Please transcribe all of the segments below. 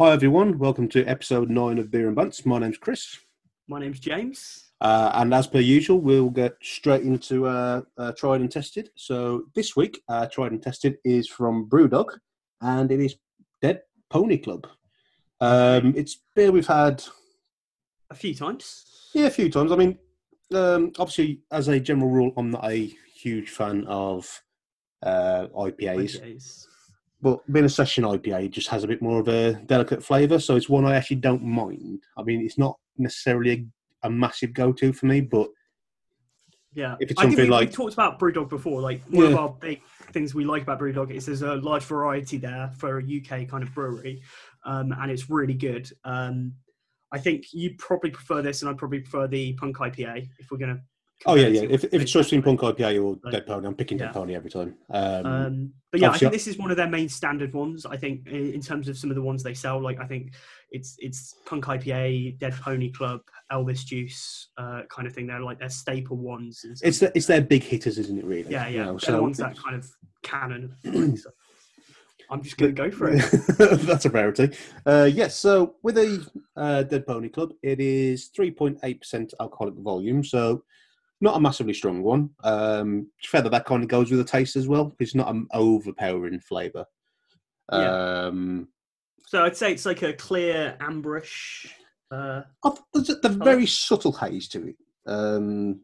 Hi everyone, welcome to episode nine of Beer and Bunts. My name's Chris, My name's James. uh, and as per usual, we'll get straight into uh, uh, tried and tested. So this week, uh, tried and tested is from Brewdog, and it is Dead Pony Club. Um, it's beer we've had A few times. yeah a few times. I mean, um, obviously, as a general rule, I'm not a huge fan of uh, IPAs. IPAs. But being a session IPA just has a bit more of a delicate flavour, so it's one I actually don't mind. I mean, it's not necessarily a, a massive go-to for me, but Yeah. If it's I think something we, like- we talked about Brewdog before. Like one Yeah. of our big things we like about Brewdog is there's a large variety there for a UK kind of brewery, um, and it's really good. Um, I think you probably prefer this, and I'd probably prefer the Punk IPA if we're gonna. Oh yeah, yeah. If, if it's choice between Punk IPA or Dead Pony, I'm picking yeah. Dead Pony every time. Um, Um, but yeah, I think this is one of their main standard ones. I think in, in terms of some of the ones they sell, like I think it's it's Punk IPA, Dead Pony Club, Elvis Juice, uh, kind of thing. They're like their staple ones. it's the, it's their big hitters, isn't it? Really? Yeah, You yeah. know, They're the ones that kind of canon. so I'm just going to go for it. That's a rarity. Uh, yes, so with a uh, Dead Pony Club, it is 3.8% alcoholic volume, so not a massively strong one. Um, fair that kind of goes with the taste as well. It's not an overpowering flavour. Yeah. Um, So I'd say it's like a clear amberish. Uh, there's a, the very subtle haze to it. Um,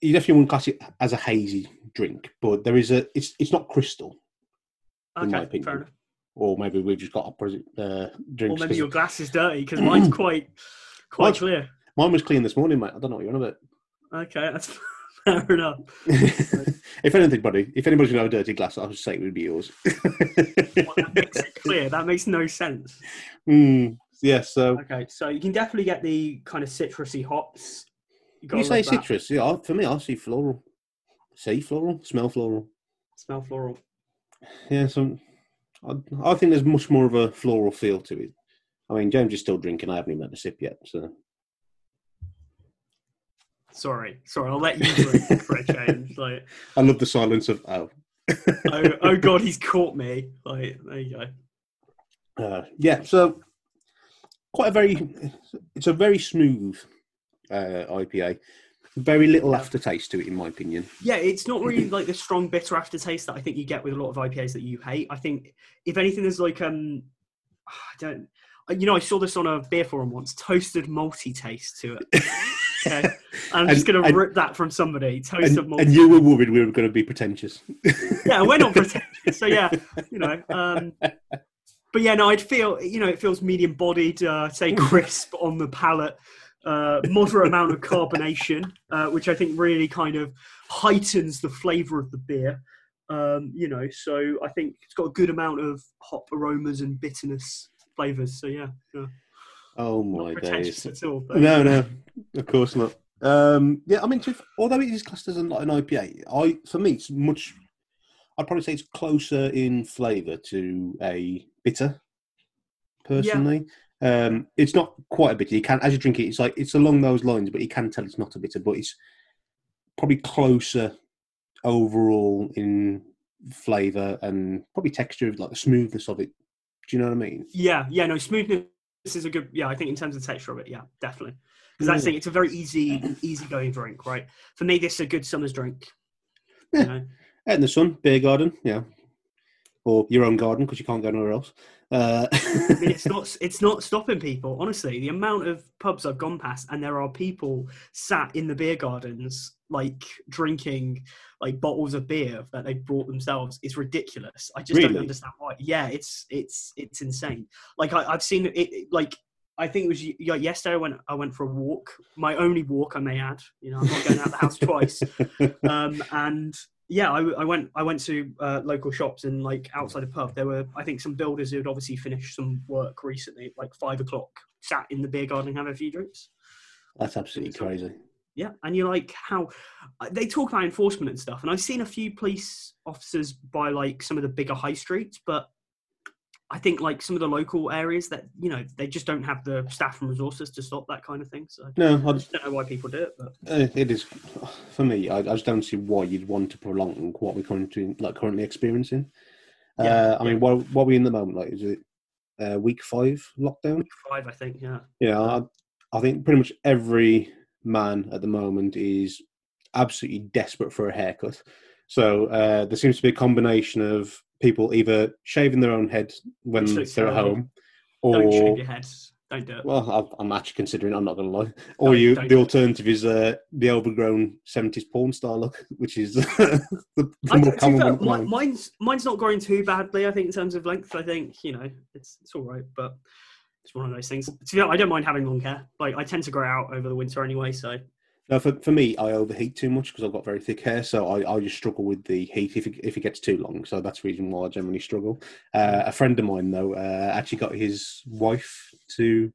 you definitely wouldn't class it as a hazy drink, but there is a. It's it's not crystal, okay, fair enough. or maybe we've just got opposite uh, Or maybe your glass is dirty because mine's quite quite Mine's- clear. Mine was clean this morning, mate. I don't know what you're on about. Okay, that's fair enough. if anything, buddy, if anybody's gonna have a dirty glass, I would say it would be yours. Well, that makes it clear. That makes no sense. mm, yeah. So Okay, so you can definitely get the kind of citrusy hops. you gotta say love that. citrus? Yeah. For me, I see floral. See floral, smell floral. Smell floral. Yeah. So I, I think there's much more of a floral feel to it. I mean, James is still drinking. I haven't even had a sip yet. So Sorry, sorry. I'll let you drink for a change. Like, I love the silence of oh. oh, oh god, he's caught me. Like, there you go. Uh, yeah, so quite a very, it's a very smooth uh, IPA. Very little aftertaste to it, in my opinion. Yeah, it's not really like the strong bitter aftertaste that I think you get with a lot of IPAs that you hate. I think if anything, there's like um, I don't, you know, I saw this on a beer forum once. Toasted malty taste to it. Okay, I'm just gonna rip that from somebody. Toasted And, malty. and you were worried we were going to be pretentious. yeah, we're not pretentious. So yeah, you know. Um, but yeah, no, I'd feel you know it feels medium bodied, uh, say crisp on the palate, uh, moderate amount of carbonation, uh, which I think really kind of heightens the flavour of the beer. Um, you know, so I think it's got a good amount of hop aromas and bitterness flavours. So yeah, yeah. Oh my days! at all. But, No, no, of course not. Um, yeah, I mean, to, although it is classed as an, like an IPA, I for me it's much. I'd probably say it's closer in flavour to a bitter. Personally, um, it's not quite a bitter. You can, as you drink it, it's like it's along those lines, but you can tell it's not a bitter. But it's probably closer overall in flavour and probably texture, of like the smoothness of it. Do you know what I mean? Yeah, yeah, no, smoothness is a good. Yeah, I think in terms of texture of it, yeah, definitely. Because Yeah. the thing, it's a very easy, easy going drink, right? For me, this is a good summer's drink. Yeah. You know? Out in the sun, beer garden, yeah, or your own garden because you can't go nowhere else. Uh, I mean, it's not, it's not stopping people. Honestly, the amount of pubs I've gone past, and there are people sat in the beer gardens, like drinking like bottles of beer that they brought themselves, is ridiculous. I just Really? don't understand why. Yeah, it's it's it's insane. Like I, I've seen it. Like I think it was yesterday. I went I went for a walk, my only walk, I may add. You know, I'm not going out the house twice. um, and yeah, I, I went I went to uh, local shops and like outside the pub, there were I think some builders who had obviously finished some work recently, like five o'clock, sat in the beer garden and have a few drinks. That's absolutely crazy. Yeah, and you're like, how uh, they talk about enforcement and stuff, and I've seen a few police officers by like some of the bigger high streets, but I think like some of the local areas that you know they just don't have the staff and resources to stop that kind of thing. So No, I I, just don't know why people do it, but uh, it is for me. I, I just don't see why you'd want to prolong what we're currently like currently experiencing. Yeah, uh, I mean, what what are we in the moment? Like, is it uh, week five lockdown. Week five, I think. Yeah. Yeah, I, I think pretty much every man at the moment is absolutely desperate for a haircut. So uh, there seems to be a combination of people either shaving their own head when they're at home, Don't shave or your head. Don't do it. well, I'm actually considering. I'm not going to lie. Or Don't- you, don't the alternative is uh, the overgrown '70s porn star look, which is the, the more common one. at the mi- moment. mine's mine's not growing too badly. I think in terms of length, I think you know it's it's all right, but it's one of those things. To be honest, I don't mind having long hair. Like I tend to grow out over the winter anyway, so No, for, for me, I overheat too much because I've got very thick hair, so I, I just struggle with the heat if it, if it gets too long. So that's the reason why I generally struggle. Uh, a friend of mine, though, uh, actually got his wife to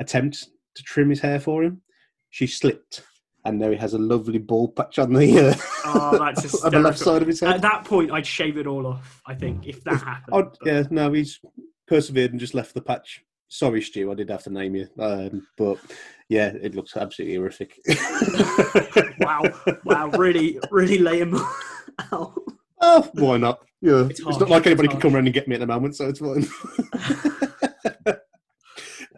attempt to trim his hair for him. She slipped, and now he has a lovely bald patch on the, uh, Oh, that's on the left side of his head. at that point I'd shave it all off. I think if that happened. Oh, but- yeah, no, he's persevered and just left the patch. Sorry, Stu, I did have to name you, um, but yeah, it looks absolutely horrific. wow, wow, really, really him out. Oh, why not? Yeah, It's it's, not like anybody can come around and get me at the moment, so it's fine.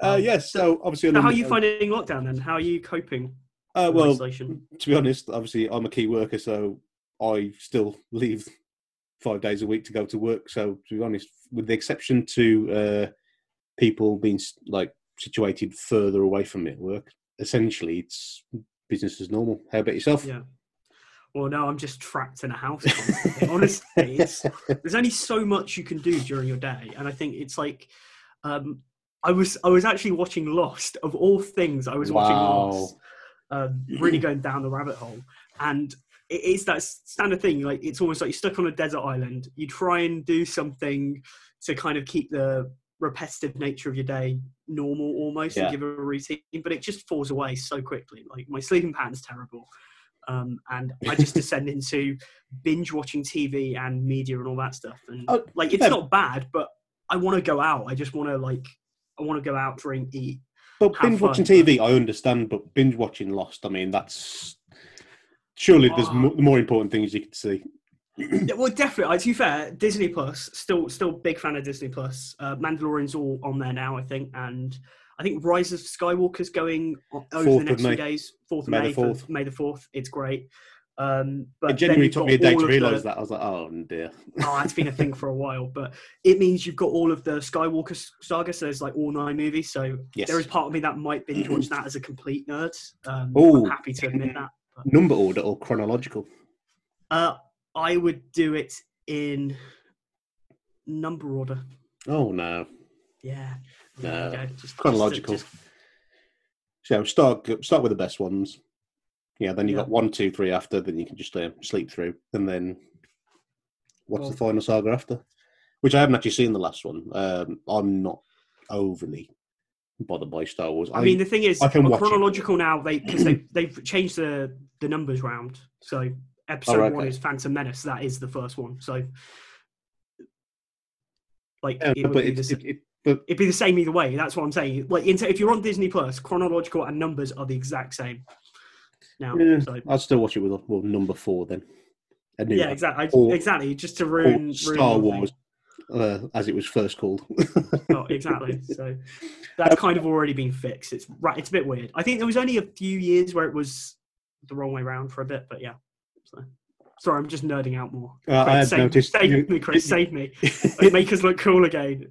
uh, yes, so obviously, So how are you finding lockdown then? How are you coping? Uh, well, isolation? to be honest, obviously, I'm a key worker, so I still leave five days a week to go to work. So, to be honest, with the exception to uh, people being like situated further away from it work, essentially, it's business as normal. How about yourself? Yeah. Well, no, I'm just trapped in a house. Honestly, it's, there's only so much you can do during your day, and I think it's like, um, I was I was actually watching Lost. Of all things, I was watching Wow. Lost. Um, really going down the rabbit hole, and it is that standard thing. Like it's almost like you're stuck on a desert island. You try and do something to kind of keep the repetitive nature of your day normal almost Yeah. and give a routine, but it just falls away so quickly. Like my sleeping pattern's terrible. Um, and I just descend into binge watching TV and media and all that stuff. And Oh, like, it's not bad, but I want to go out. I just want to like, I want to go out, drink, eat. But binge watching fun, TV, I understand, but binge watching Lost, I mean, that's surely there's Oh. mo- more important things you could see. Well, definitely. To be fair, Disney Plus, still, still big fan of Disney Plus. Uh, Mandalorian's all on there now, I think, and I think Rise of Skywalker's going over Fourth the next few days. Fourth of May May, the 4th. May the fourth. It's great. Um, but it genuinely took me a day to realise that. I was like, oh dear. oh, that's been a thing for a while, but it means you've got all of the Skywalker saga. So there's like all nine movies. So Yes. there is part of me that might binge watch that as a complete nerd. Um. I'm happy to admit that. Number order or chronological? Uh, I would do it in number order. Oh no. Yeah. No. There you go. Just- just- Chronological. just- So start start with the best ones. Yeah, then you Yeah. got one, two, three after. Then you can just uh, sleep through, and then what's Well- the final saga after? Which I haven't actually seen the last one. Um, I'm not overly bothered by Star Wars. I mean, the thing is, I can on watch it. chronological now they they they've changed the the numbers round. So episode Oh, okay. one is Phantom Menace. That is the first one. So like Yeah, it would be the, it, it, but it'd be the same either way. That's what I'm saying. Like if you're on Disney Plus, chronological and numbers are the exact same. Now, Yeah. so I'll still watch it with number four then. Yeah, exactly, Or- exactly. Just to ruin, ruin Star thing. Wars, uh, as it was first called. Oh, exactly. So that's kind of already been fixed. It's right. It's a bit weird. I think there was only a few years where it was the wrong way around for a bit, but yeah. So sorry, I'm just nerding out more. Uh, I had save, noticed. Save you- me, Chris. Save me. Make us look cool again.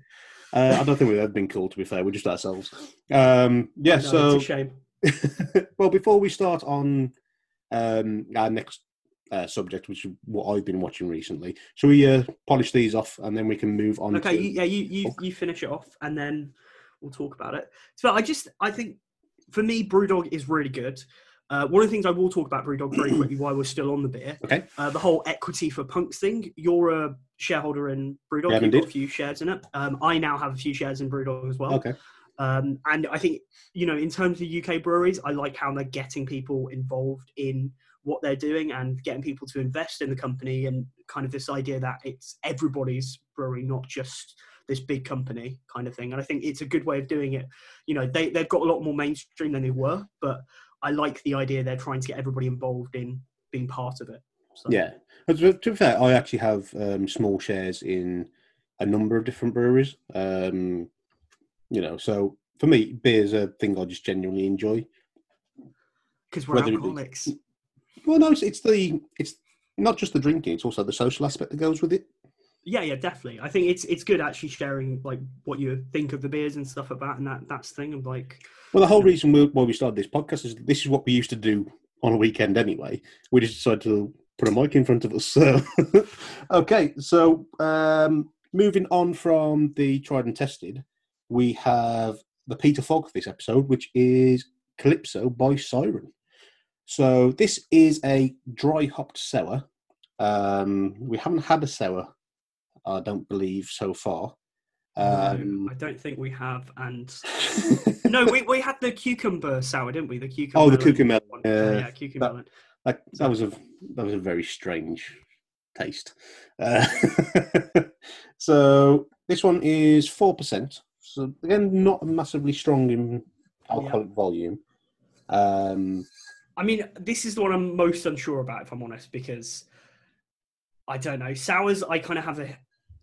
uh, I don't think we've ever been cool. To be fair, we're just ourselves. Um, yeah. No, so it's a shame. well, before we start on um, our next uh, subject, which is what I've been watching recently, shall we uh, polish these off and then we can move on? Okay, to... you, yeah, you, you you finish it off, and then we'll talk about it. So I just I think for me, BrewDog is really good. Uh, one of the things I will talk about BrewDog very quickly while we're still on the beer, Okay. uh, the whole equity for punks thing. You're a shareholder in BrewDog. Yeah, You've got a few shares in it. Um, I now have a few shares in BrewDog as well. Okay. Um, and I think, you know, in terms of UK breweries, I like how they're getting people involved in what they're doing and getting people to invest in the company and kind of this idea that it's everybody's brewery, not just this big company kind of thing. And I think it's a good way of doing it. You know, they, they've got a lot more mainstream than they were, but I like the idea they're trying to get everybody involved in being part of it. So, Yeah. To be fair, I actually have um, small shares in a number of different breweries. Um, you know, so for me, beer is a thing I just genuinely enjoy. Because we're Whether it be- alcoholics. Well, no, it's, it's the it's not just the drinking; it's also the social aspect that goes with it. Yeah, yeah, definitely. I think it's it's good actually sharing like what you think of the beers and stuff like that, and that that's thing of like Well, the whole reason why we started this podcast is this is what we used to do on a weekend anyway. We just decided to put a mic in front of us. So, okay, so um, moving on from the tried and tested, we have the Peter Fogg for this episode, which is Calypso by Siren. So this is a dry hopped sour. Um, we haven't had a sour, I don't believe, so far. Um, no, I don't think we have. And no, we, we had the cucumber sour, didn't we? The cucumber. Oh, the cucumber, one. yeah. yeah, cucumber. That, that was a that was a very strange taste. Uh, so this one is four percent. So again, not massively strong in alcoholic volume. Um, I mean, this is the one I'm most unsure about, if I'm honest, because I don't know. Sours, I kind of have a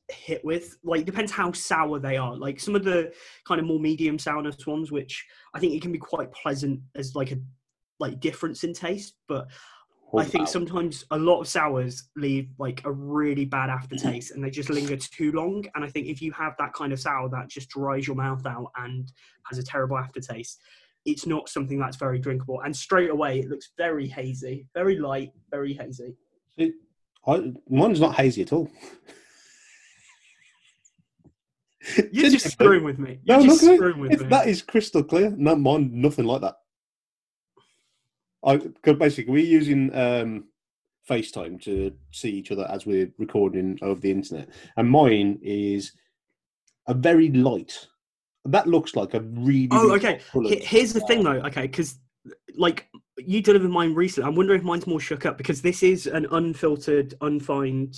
hit with. Like, depends how sour they are. Like, some of the kind of more medium sourness ones, which I think it can be quite pleasant as like a like difference in taste. But I think wow. sometimes a lot of sours leave like a really bad mm-hmm. aftertaste and they just linger too long. And I think if you have that kind of sour that just dries your mouth out and has a terrible aftertaste, it's not something that's very drinkable. And straight away, it looks very hazy, very light, very hazy. It, I, mine's not hazy at all. You're just screwing with me. You're No, just screwing with It's- me. That is crystal clear. No, mine, nothing like that. I 'cause basically we're using um, FaceTime to see each other as we're recording over the internet, and mine is a very light. That looks like a really. Oh, okay. Here's the thing, though. Okay, because like you delivered mine recently. I'm wondering if mine's more shook up because this is an unfiltered, unfined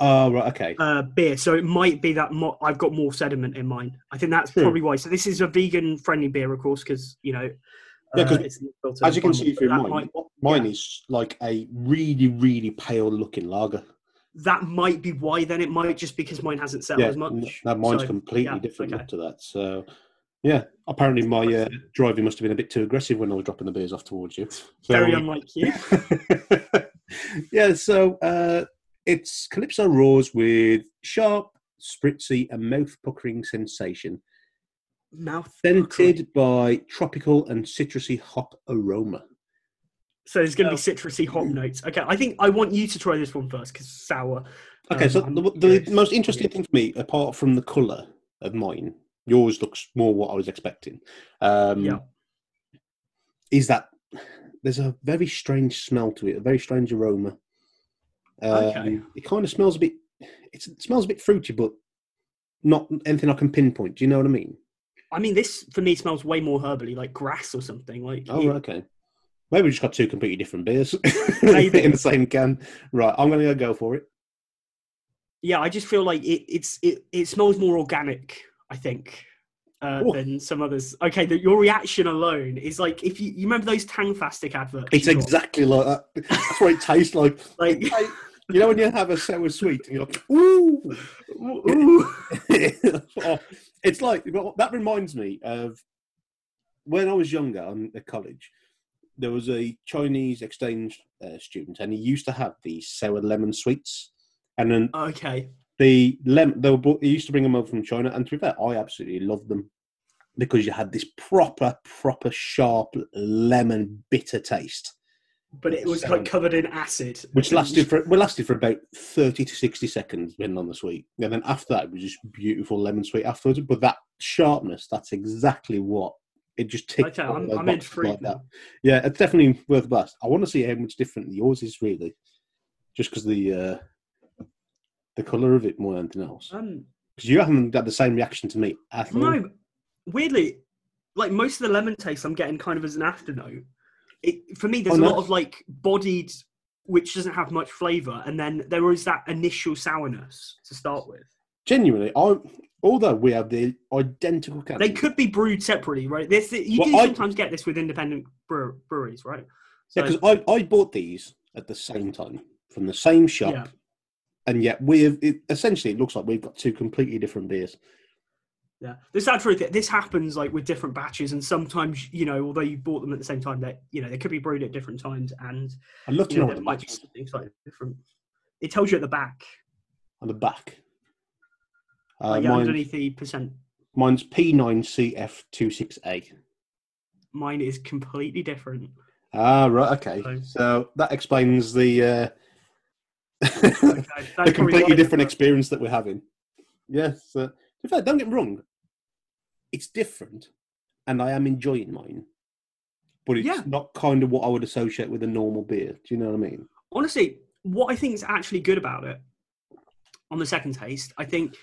Oh right, okay. uh, beer, so it might be that mo- I've got more sediment in mine. I think that's True. probably why. So this is a vegan-friendly beer, of course, because you know. Yeah, uh, As you can see through mine, might, mine yeah. is like a really, really pale looking lager. that might be why. Then it might just because mine hasn't settled yeah, as much. that mine's So, completely yeah, different okay. to that. So, yeah, apparently my uh, driving must have been a bit too aggressive when I was dropping the beers off towards you. So, Very unlike you. yeah, so uh, it's Calypso Roars with sharp, spritzy, and mouth puckering sensation, Mouth. scented by tropical and citrusy hop aroma. So there's going to be citrusy hop notes. Okay, I think I want you to try this one first because sour. Okay, Um, so I'm the, the curious. most interesting thing for me, apart from the colour of mine, yours looks more what I was expecting. Um, Yeah. is that there's a very strange smell to it, a very strange aroma. Um, Okay. It kind of smells a bit. It smells a bit fruity, but not anything I can pinpoint. Do you know what I mean? I mean, this for me smells way more herbally, like grass or something. Like Oh, okay. Maybe we just got two completely different beers Maybe. in the same can. Right, I'm going to go for it. yeah, I just feel like it, it's it, it smells more organic. I think. Uh, than some others. Okay, the, your reaction alone is like if you, you remember those Tangfastic adverts. It's exactly like that. That's what it tastes like. like You know when you have a sour sweet and you're like, ooh. ooh, Oh, it's like that reminds me of when I was younger um, at college. There was a Chinese exchange uh, student, and he used to have these sour lemon sweets. And then okay. The lemon, they were he used to bring them over from China. And to be fair, I absolutely loved them because you had this proper, proper sharp lemon bitter taste, But it was Sour. like covered in acid, which lasted for well lasted for about thirty to sixty seconds, depending on the sweet. And then after that, it was just beautiful lemon sweet afterwards. But that sharpness, that's exactly what it just ticked. Okay, I'm, I'm intrigued like. Yeah, it's definitely worth a blast. I want to see how much different yours is really, just because the uh, the color of it more than anything else. Um, Because you haven't had the same reaction to me no, weirdly, like most of the lemon taste, I'm getting kind of as an afternote. It for me, there's Oh, a no. lot of like bodied, which doesn't have much flavour, and then there is that initial sourness to start with. Genuinely, I although we have the identical cans, They could be brewed separately, right? This you Well, do I- sometimes get this with independent breweries, right? Yeah, because I, I bought these at the same time from the same shop. Yeah. And yet we have it, essentially it looks like we've got two completely different beers. Yeah, the sad truth this happens like with different batches, and sometimes you know, although you bought them at the same time, that you know they could be brewed at different times, and I'd love to you know know, might be something slightly different. It tells you at the back, on the back. Uh, like, yeah, mine- underneath the percent. mine's P9CF26A. Mine is completely different. Ah, right, okay. So- So that explains the uh, The completely different experience that we're having. Yes. Uh, in fact, don't get me wrong. It's different, and I am enjoying mine, but it's Yeah. not kind of what I would associate with a normal beer. Do you know what I mean? honestly, what I think is actually good about it on the second taste, I think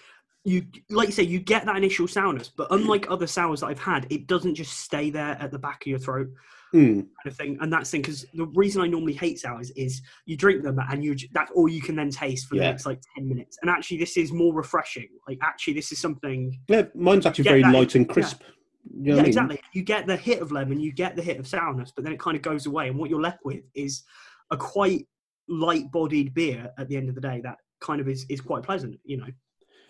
you, like you say, you get that initial sourness, but unlike other sours that I've had, it doesn't just stay there at the back of your throat, Hmm. kind of thing. And that's the thing because the reason I normally hate sours is you drink them and you that's all you can then taste for the next like ten minutes. And actually, this is more refreshing. Like actually, this is something. Yeah, mine's actually very that- light and yeah. crisp. You know yeah, I mean? exactly. You get the hit of lemon, you get the hit of sourness, but then it kind of goes away, and what you're left with is a quite light-bodied beer at the end of the day that kind of is, is quite pleasant. You know.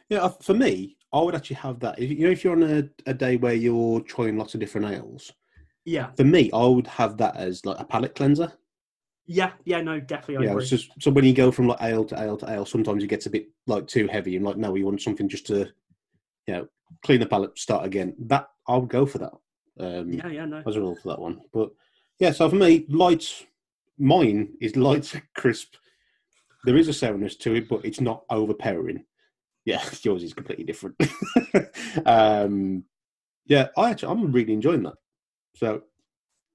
Yeah, uh, for me, I would actually have that. If, you know, if you're on a, a day where you're trying lots of different ales, Yeah. for me, I would have that as like a palate cleanser. Yeah. Yeah. No, definitely. I Yeah, agree. it's just so when you go from like ale to ale to ale, sometimes it gets a bit like too heavy, and like no, you want something just to, you know, clean the palate, start again. That I would go for that. Um, yeah. Yeah. No. as a rule for that one. But yeah, so for me, light, mine is light, crisp. There is a sourness to it, but it's not overpowering. Yeah, yours is completely different. um, yeah, I actually, I'm really enjoying that. So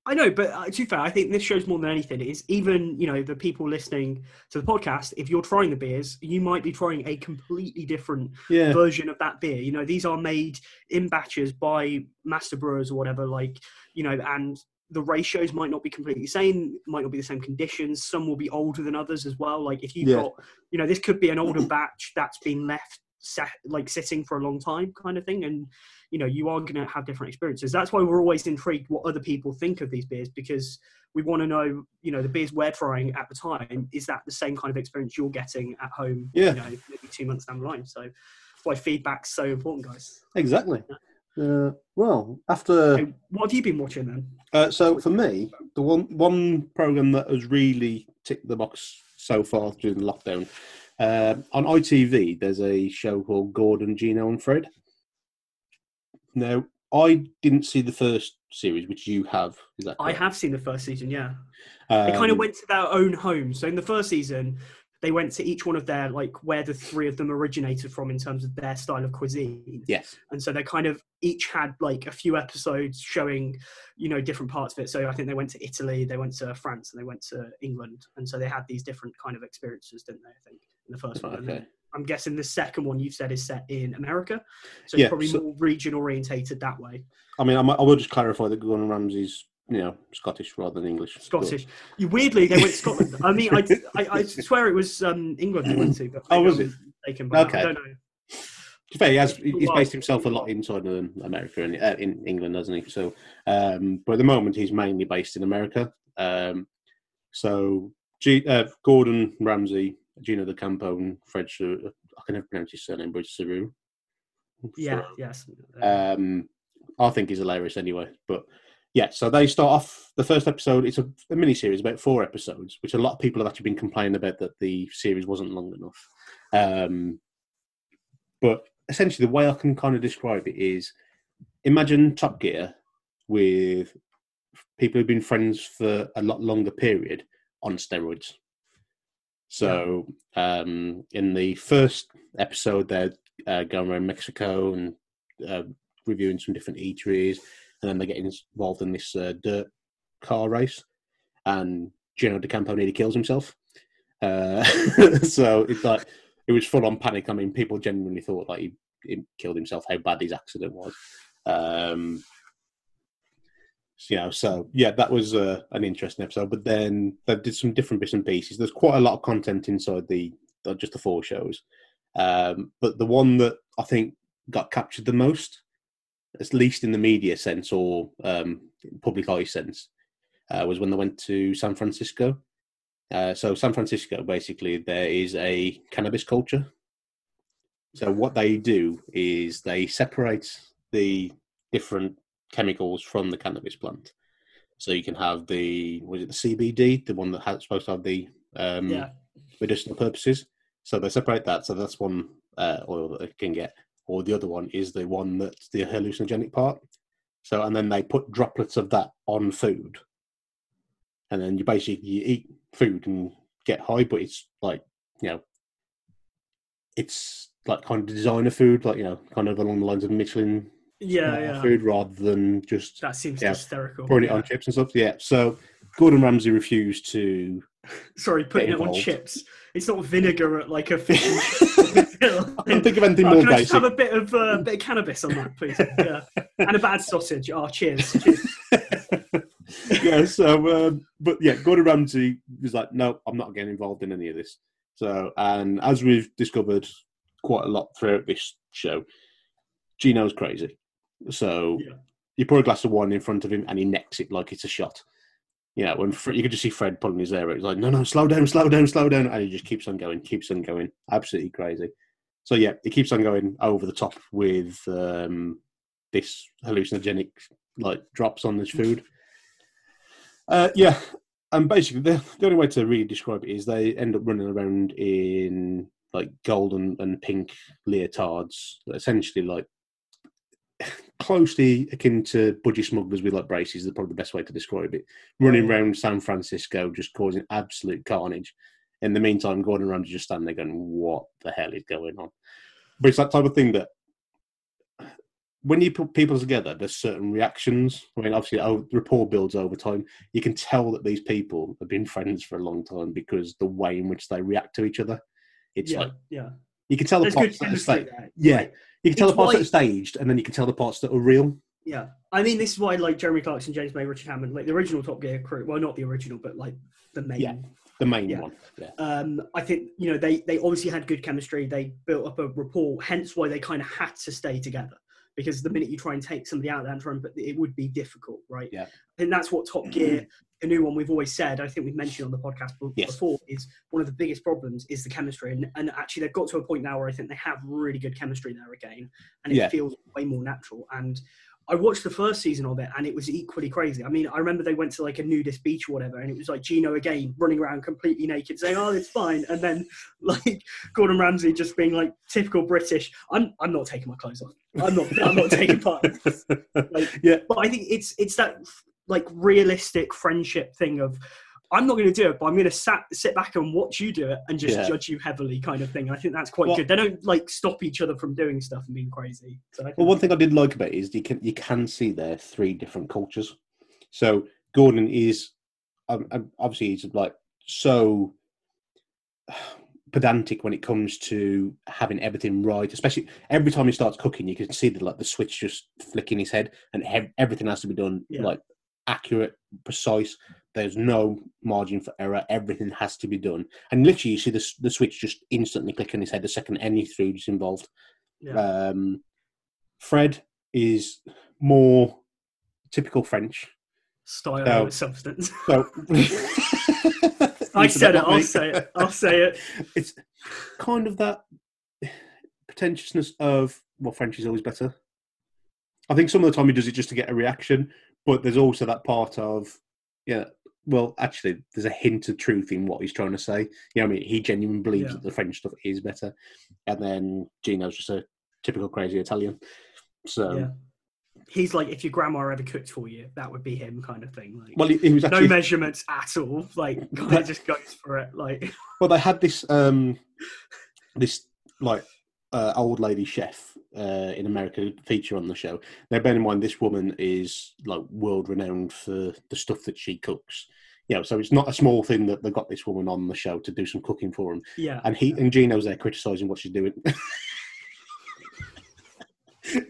I know, but uh, to be fair, I think this shows more than anything is even you know the people listening to the podcast. If you're trying the beers, you might be trying a completely different yeah, version of that beer. You know, these are made in batches by master brewers or whatever, like, you know, and the ratios might not be completely the same, might not be the same conditions. Some will be older than others as well. Like, if you've Yeah. got, you know, this could be an older batch that's been left set, like sitting for a long time kind of thing. And, you know, you are going to have different experiences. That's why we're always intrigued what other people think of these beers because we want to know, you know, the beers we're trying at the time, is that the same kind of experience you're getting at home, Yeah. you know, maybe two months down the line. So, that's why feedback's so important, guys. exactly. Uh, well, after what have you been watching then? Uh, so for me, the one one program that has really ticked the box so far during the lockdown uh, on ITV, there's a show called Gordon, Gino, and Fred. Now, I didn't see the first series, which you have. Is that I have seen the first season, yeah. Um, They kind of went to their own home. So in the first season, they went to each one of their like where the three of them originated from in terms of their style of cuisine. Yes. And so they kind of each had like a few episodes showing, you know, different parts of it. So I think they went to Italy, they went to France, and they went to England. And so they had these different kind of experiences, didn't they? I think in the first one. Okay. I'm guessing the second one you've said is set in America, so Yeah, it's probably so- more region orientated that way. I mean, I, might, I will just clarify that Gordon Ramsay's, you know, Scottish rather than English. Scottish. You weirdly they went Scotland. I mean, I, I, I swear it was um, England they went to, but Oh, was it? mistaken by. Okay. I don't know. To fair, he has, he's based himself a lot inside of America and uh, in England, doesn't he? So, um, but at the moment, he's mainly based in America. Um, so, G, uh, Gordon Ramsay, Gino D'Acampo, and Fred. Saru- I can never pronounce his surname, but it's Saru. Yeah. Yes. Um, I think he's hilarious anyway. But yeah, so they start off the first episode. It's a, a mini series, about four episodes, which a lot of people have actually been complaining about that the series wasn't long enough. Um, but essentially, the way I can kind of describe it is imagine Top Gear with people who've been friends for a lot longer period on steroids. So, um, in the first episode, they're uh, going around Mexico and uh, reviewing some different eateries, and then they get involved in this uh, dirt car race, and Gino D'Acampo nearly kills himself. Uh, so it's like it was full on panic. I mean, people genuinely thought like he, he killed himself. How bad his accident was. Um, you know, so yeah, that was uh, an interesting episode. But then they did some different bits and pieces. There's quite a lot of content inside the just the four shows. Um, but the one that I think got captured the most, at least in the media sense or um, public eye sense, uh, was when they went to San Francisco Uh, so San Francisco, basically, there is a cannabis culture. So what they do is they separate the different chemicals from the cannabis plant. So you can have the was it the CBD, the one that has supposed to have the um, Yeah. medicinal purposes. So they separate that. So that's one uh, oil that they can get, or the other one is the one that's the hallucinogenic part. So and then they put droplets of that on food, and then you basically you eat food and get high, but it's like you know, it's like kind of designer food, like you know, kind of along the lines of Michelin Yeah, uh, yeah. food rather than just That seems Yeah. hysterical. putting it Yeah. on chips and stuff. Yeah. So Gordon Ramsay refused to. Sorry, putting it on chips. It's not vinegar at like a fish. I can't think of anything Oh, more can I just basic. have a bit of uh, bit of cannabis on that, please? Yeah, and a bad sausage. Oh, cheers. cheers. yeah, so um, but yeah, Gordon Ramsay was like, no, I'm not getting involved in any of this. So, and as we've discovered quite a lot throughout this show, Gino's crazy. So Yeah. you pour a glass of wine in front of him, and he necks it like it's a shot. You know, when Fre- you could just see Fred pulling his hair out. He's like, no, no, slow down, slow down, slow down, and he just keeps on going, keeps on going, absolutely crazy. So yeah, he keeps on going over the top with um, this hallucinogenic like drops on this food. Uh, yeah, and basically the, the only way to really describe it is they end up running around in like golden and pink leotards, essentially like closely akin to budgie smugglers with like braces. Is probably the best way to describe it. Running around San Francisco, just causing absolute carnage. In the meantime, Gordon Ramsay just standing there going, "What the hell is going on?" But it's that type of thing that when you put people together, there's certain reactions. I mean, obviously, oh, rapport builds over time. You can tell that these people have been friends for a long time because the way in which they react to each other. It's yeah, like yeah. you can tell the There's good parts that are chemistry staged. there. Yeah, Like, you can tell It's the parts that are staged, and then you can tell the parts that are real. Yeah, I mean, this is why like Jeremy Clarkson, James May, Richard Hammond, like the original Top Gear crew. Well, not the original, but like the main. Yeah. The main Yeah. one. Yeah. Um, I think you know they they obviously had good chemistry. They built up a rapport, hence why they kind of had to stay together. Because the minute you try and take somebody out there and try and, but it would be difficult, right? Yeah. And that's what Top Gear, the new one, we've always said. I think we've mentioned on the podcast Yes. before is one of the biggest problems is the chemistry, and, and actually they've got to a point now where I think they have really good chemistry there again, and it Yeah. feels way more natural. And I watched the first season of it, and it was equally crazy. I mean, I remember they went to like a nudist beach or whatever, and it was like Gino again running around completely naked, saying, "Oh, it's fine," and then like Gordon Ramsay just being like typical British. I'm I'm not taking my clothes off. I'm not I'm not taking part. Like, yeah. but I think it's it's that like realistic friendship thing of. I'm not going to do it, but I'm going to sat, sit back and watch you do it and just Yeah. judge you heavily, kind of thing. I think that's quite Well- good. They don't like stop each other from doing stuff and being crazy. So Well, one thing I did like about it is you can you can see there three different cultures. So Gordon is um, um, obviously he's like so pedantic when it comes to having everything right. Especially every time he starts cooking, you can see the like the switch just flicking his head, and ev- everything has to be done Yeah. like accurate, precise. There's no margin for error. Everything has to be done, and literally you see the the switch just instantly click in his head the second any food is involved. yeah. Um, Fred is more typical French. style over substance. So I said it. I'll say it. I'll say it. It's kind of that pretentiousness of well, French is always better. I think some of the time he does it just to get a reaction, but there's also that part of yeah. Well, actually, there's a hint of truth in what he's trying to say. You know, I mean, he genuinely believes Yeah. that the French stuff is better, and then Gino's just a typical crazy Italian. So, Yeah. He's like, if your grandma ever cooked for you, that would be him, kind of thing. Like, well, he, he was no measurements at all. Like, kind of just goes for it. Like, Well, they had this um, this like uh, old lady chef uh, in America feature on the show. Now, bear in mind, this woman is like world renowned for the stuff that she cooks. You know, so it's not a small thing that they got this woman on the show to do some cooking for him. yeah. And he and Gino's there criticizing what she's doing.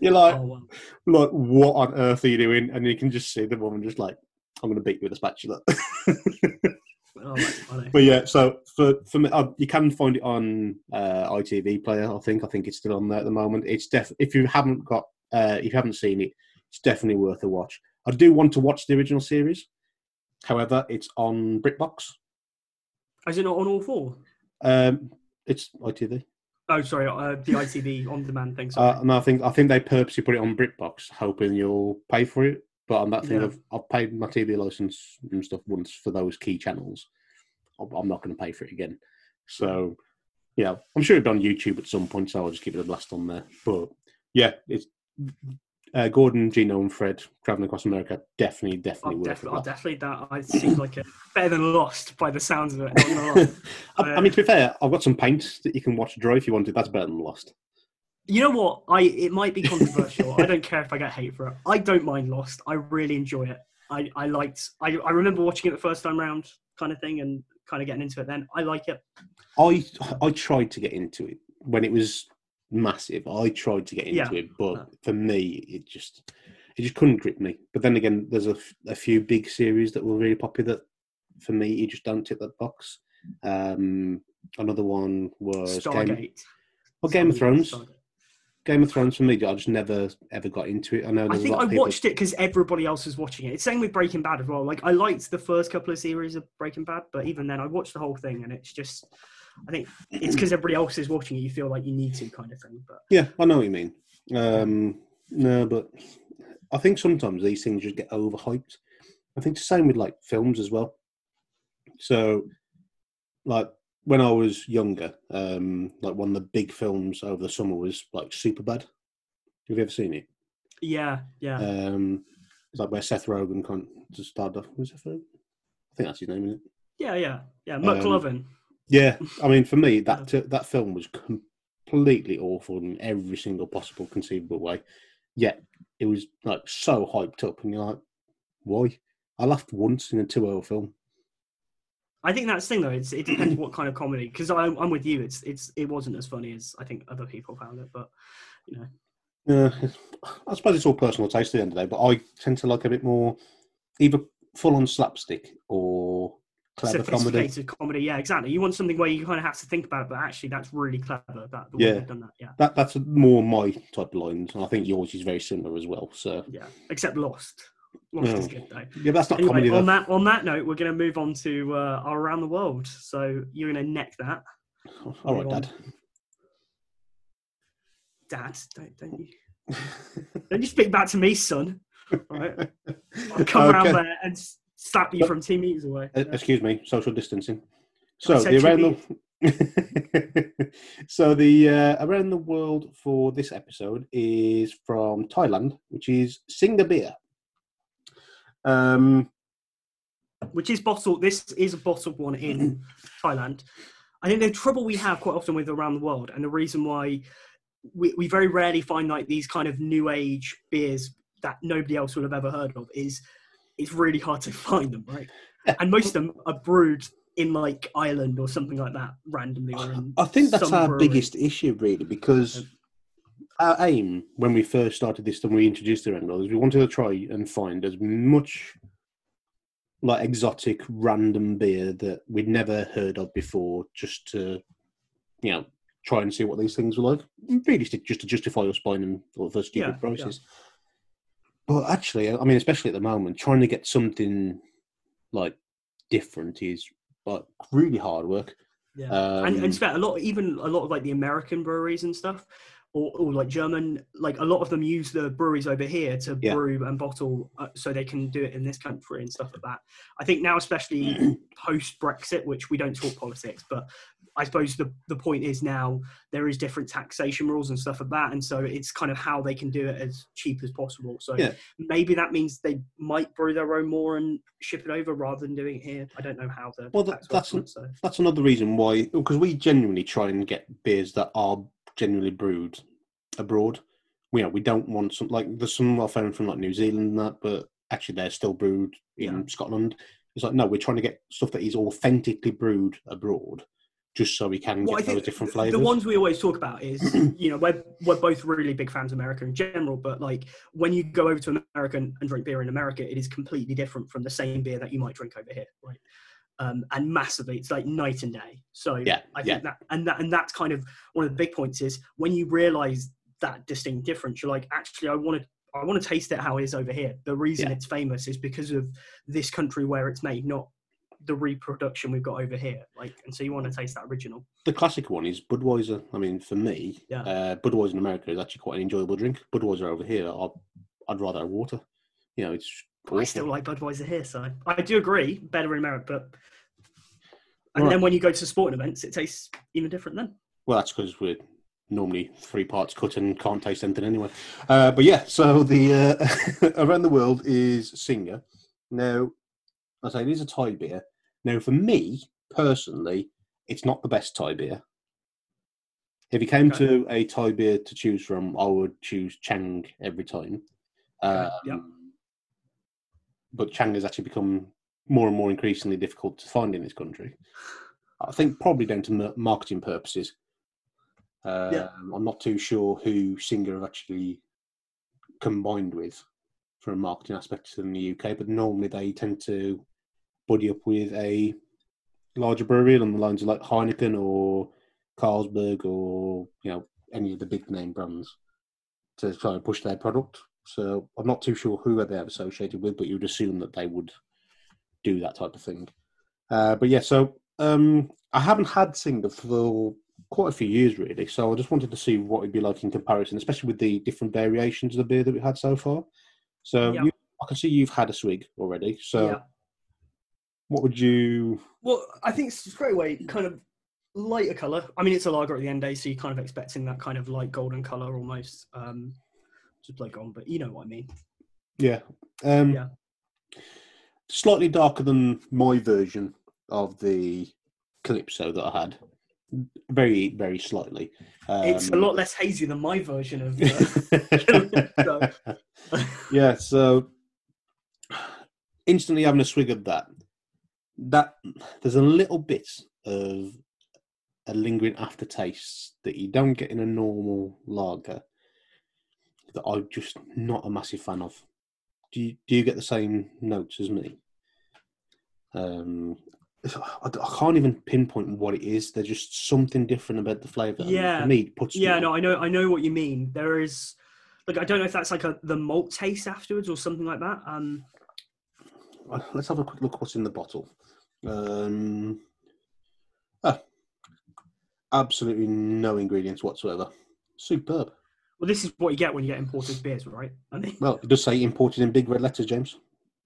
You're like, Oh, well. like, what on earth are you doing? And you can just see the woman just like, I'm going to beat you with a spatula. Oh, that's funny. But yeah, so for for me, uh, you can find it on uh, ITV Player. I think I think it's still on there at the moment. It's def if you haven't got uh, if you haven't seen it, it's definitely worth a watch. I do want to watch the original series. However, it's on BritBox, Is it not on all four? Um, it's ITV. Oh, sorry, uh, the ITV on demand thing. Sorry. Uh, and I think I think they purposely put it on BritBox, hoping you'll pay for it. But on that thing Yeah. of I've paid my TV license and stuff once for those key channels, I'm I'm not going to pay for it again. So, yeah, I'm sure it'll be on YouTube at some point, so I'll just give it a blast on there. But yeah, it's uh, Gordon, Gino, and Fred traveling across America. Definitely, definitely I'll, worth def- it. I'll definitely that. I seems like a better than Lost by the sounds of it. not gonna. I, I mean, to be fair, I've got some paint that you can watch draw if you wanted. That's better than Lost. You know what? I it might be controversial. I don't care if I get hate for it. I don't mind Lost. I really enjoy it. I, I liked. I, I remember watching it the first time round, kind of thing, and kind of getting into it. Then I like it. I I tried to get into it when it was massive. I tried to get into Yeah. it, but Yeah. for me, it just it just couldn't grip me. But then again, there's a, f- a few big series that were really popular that for me, you just don't tick that box. Um, another one was Game, Stargate. well, Game of Thrones. Stargate. Game of Thrones for me, I just never ever got into it. I know I think I people. watched it because everybody else was watching it. It's same with Breaking Bad as well. Like I liked the first couple of series of Breaking Bad, but even then, I watched the whole thing, and it's just. I think it's because everybody else is watching it. You feel like you need to, kind of thing. But Yeah, I know what you mean. Um, no, but I think sometimes these things just get overhyped. I think the same with like films as well. So, like when I was younger, um, like one of the big films over the summer was like Superbad. Have you ever seen it? yeah, yeah. Um, it's like where Seth Rogen con- just started off. Was it? I think that's his name, isn't it? Yeah, yeah, yeah. Um, McLovin. Yeah, I mean, for me, that that film was completely awful in every single possible conceivable way. Yet it was like so hyped up, and you're like, why? I laughed once in a two-hour film. I think that's the thing though. It's, it depends what kind of comedy. Because I'm, I'm with you. It's it's it wasn't as funny as I think other people found it. But you know, Yeah, I suppose it's all personal taste at the end of the day, but I tend to like a bit more either full-on slapstick or clever comedy. comedy. Yeah, exactly. You want something where you kind of have to think about it, but actually that's really clever. That the way Yeah. they've done that. Yeah, That that's more my type of lines, and I think yours is very similar as well. So yeah. Except Lost. Lost is good though. yeah, that's not Anyway, comedy. on Though. that on that note, we're going to move on to uh, our around the world. So you're going to neck that, All right, on. Dad. Dad. Don't don't you don't you speak back to me, son. All right, I'll come around there and slap you from two meters away. Uh, excuse me, social distancing. So the around the so the uh, around the world for this episode is from Thailand, which is Singha beer. Um, which is bottled. This is a bottled one in Thailand. I think the trouble we have quite often with around the world, and the reason why we, we very rarely find like these kind of new age beers that nobody else would have ever heard of is it's really hard to find them, right? And most of them are brewed in like Ireland or something like that randomly. Or I think that's our brewery. biggest issue, really, because our aim when we first started this and we introduced the Rendell is we wanted to try and find as much like exotic random beer that we'd never heard of before, just to you know try and see what these things were like. Really, just to- just to justify us buying them for for stupid Yeah, yeah. prices. But actually, I mean, especially at the moment, trying to get something like different is like really hard work. Yeah, Um, and, and it's fair, a lot, even a lot of like the American breweries and stuff, or, or like German, like a lot of them use the breweries over here to Yeah. brew and bottle, uh, so they can do it in this country and stuff like that. I think now, especially post Brexit, which we don't talk politics, but I suppose the the point is now there is different taxation rules and stuff like that, and so it's kind of how they can do it as cheap as possible. So Yeah. maybe that means they might brew their own more and ship it over rather than doing it here. I don't know how the Well, that- that's- works, so. that's another reason why because we genuinely try and get beers that are genuinely brewed abroad. We you know we don't want some like there's some I found from like New Zealand and that, but actually they're still brewed in Yeah. Scotland. It's like no, we're trying to get stuff that is authentically brewed abroad, just so we can Well, get those different flavors. The ones we always talk about is, you know, we're we're both really big fans of America in general, but like when you go over to America and and drink beer in America, it is completely different from the same beer that you might drink over here, right? Um, and massively, it's like night and day. So Yeah, I yeah. think that and that and that's kind of one of the big points is when you realize that distinct difference, you're like, actually, I want to. I want to taste it how it is over here. The reason Yeah. it's famous is because of this country where it's made, not the reproduction we've got over here. Like, and so you want to taste that original. The classic one is Budweiser. I mean, for me, Yeah. uh, Budweiser in America is actually quite an enjoyable drink. Budweiser over here, I'd, I'd rather have water. You know, it's I still like Budweiser here, so I do agree, better in America. But and Right. then when you go to sporting events, it tastes even different. Then Well, that's because we're normally three parts cut and can't taste anything anyway. Uh, but yeah, so the uh, around the world is Singha. Now, I say it is a Thai beer. Now, for me personally, it's not the best Thai beer. If you came Okay. to a Thai beer to choose from, I would choose Chang every time. Okay, Um, yeah. But Chang has actually become more and more increasingly difficult to find in this country. I think probably down to marketing purposes. Um, Yeah. I'm not too sure who Singha have actually combined with from a marketing aspect in the UK, but normally they tend to buddy up with a larger brewery along the lines of like Heineken or Carlsberg or you know any of the big name brands to try and push their product. So I'm not too sure who they have associated with, but you'd assume that they would do that type of thing. Uh, but yeah, so um, I haven't had Singha for quite a few years really, so I just wanted to see what it'd be like in comparison, especially with the different variations of the beer that we've had so far. So Yeah. you, I can see you've had a swig already. So Yeah. what would you? Well, I think straight away, kind of lighter color. I mean, it's a lager at the end day, so you're kind of expecting that kind of light golden color almost. Um, like on, but you know what I mean. Yeah, um, Yeah. slightly darker than my version of the Calypso that I had. Very, very slightly. Um, it's a lot less hazy than my version of. Uh, yeah, so instantly having a swig of that, that there's a little bit of a lingering aftertaste that you don't get in a normal lager that I'm just not a massive fan of. Do you, do you get the same notes as me? Um, I, I can't even pinpoint what it is. There's just something different about the flavour. Yeah. for me, it puts yeah, no, I know, I know what you mean. There is, like, I don't know if that's like a the malt taste afterwards or something like that. Um, Uh, Let's have a quick look at what's in the bottle. Um, ah, absolutely no ingredients whatsoever. Superb. Well, this is what you get when you get imported beers, right? I mean, Well, it does say imported in big red letters, James.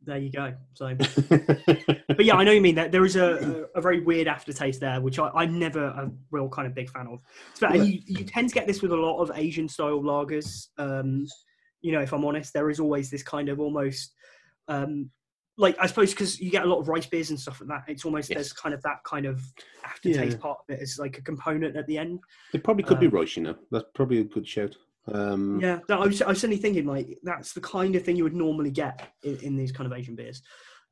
there you go. So, but yeah, I know you mean that there is a, a, a very weird aftertaste there, which I, I'm never a real kind of big fan of. So, and you, you tend to get this with a lot of Asian style lagers. Um, you know, if I'm honest, there is always this kind of almost, um, like I suppose because you get a lot of rice beers and stuff like that. It's almost Yes. there's kind of that kind of aftertaste Yeah. part of it as like a component at the end. it probably could be rice, you know. That's probably a good shout. Um, Yeah, no, I was, I was suddenly thinking like that's the kind of thing you would normally get in, in these kind of Asian beers,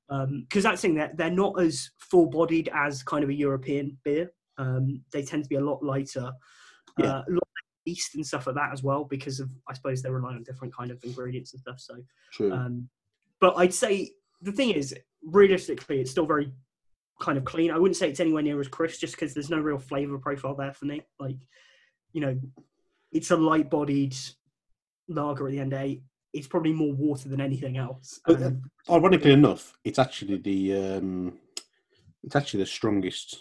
because that's the thing that they're not as full bodied as kind of a European beer. Um, they tend to be a lot lighter, Yeah. uh, a lot yeast and stuff like that as well, because of I suppose they rely on different kind of ingredients and stuff. So, True. um, but I'd say the thing is, realistically, it's still very kind of clean. I wouldn't say it's anywhere near as crisp, just because there's no real flavor profile there for me. Like, you know, it's a light-bodied lager at the end day. It's probably more water than anything else. But, Um, Ironically enough, it's actually the um, it's actually the strongest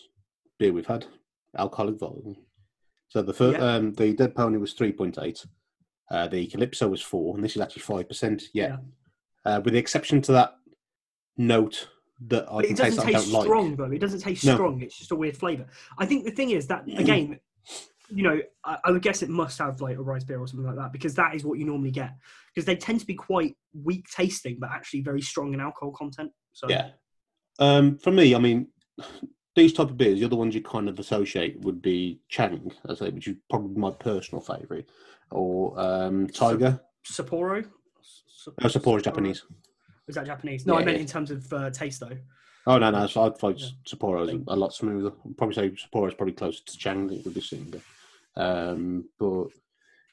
beer we've had, alcoholic volume. So the first, Yeah. um, the Dead Pony was three point eight, uh, the Calypso was four, and this is actually five percent. Yeah, Uh, with the exception to that note that I can it doesn't taste taste don't strong like. though. It doesn't taste No. strong. It's just a weird flavor. I think the thing is that again, you know, I, I would guess it must have like a rice beer or something like that because that is what you normally get because they tend to be quite weak tasting but actually very strong in alcohol content. So Yeah. Um, for me, I mean, these type of beers, the other ones you kind of associate would be Chang, I say, which is probably my personal favourite, or um, Tiger. Sapporo. Sa- No, Sapporo is Japanese. Is that Japanese? No, Yeah, I meant yeah. in terms of uh, taste though. Oh no, no. So I'd find Yeah. Sapporo is a lot smoother. I'd probably say Sapporo is probably closer to Chang it would be Singha. Um, but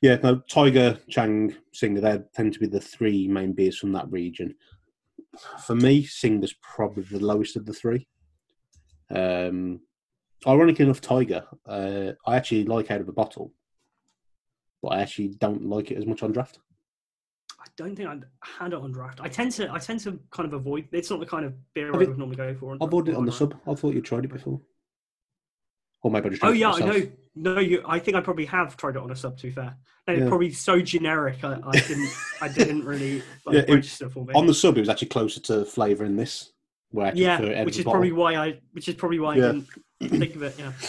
yeah, no, Tiger, Chang, Singha, they tend to be the three main beers from that region. For me, Singha's probably the lowest of the three. Um, ironically enough, Tiger, uh, I actually like out of a bottle, but I actually don't like it as much on draft. I don't think I'd had it on draft. I tend to I tend to kind of avoid. It's not the kind of beer Have I you- would normally go for. on I've ordered it on the draft. sub. I thought you tried it before. Or maybe I just Oh drank it yeah, I know. No, you. I think I probably have tried it on a sub. To be fair, and Yeah. it's probably so generic. I, I didn't. I didn't really like, Yeah, it- register for me. On the sub, it was actually closer to flavour in this. Where I yeah, it which is the probably why I. Which is probably why Yeah. I didn't think of it. Yeah.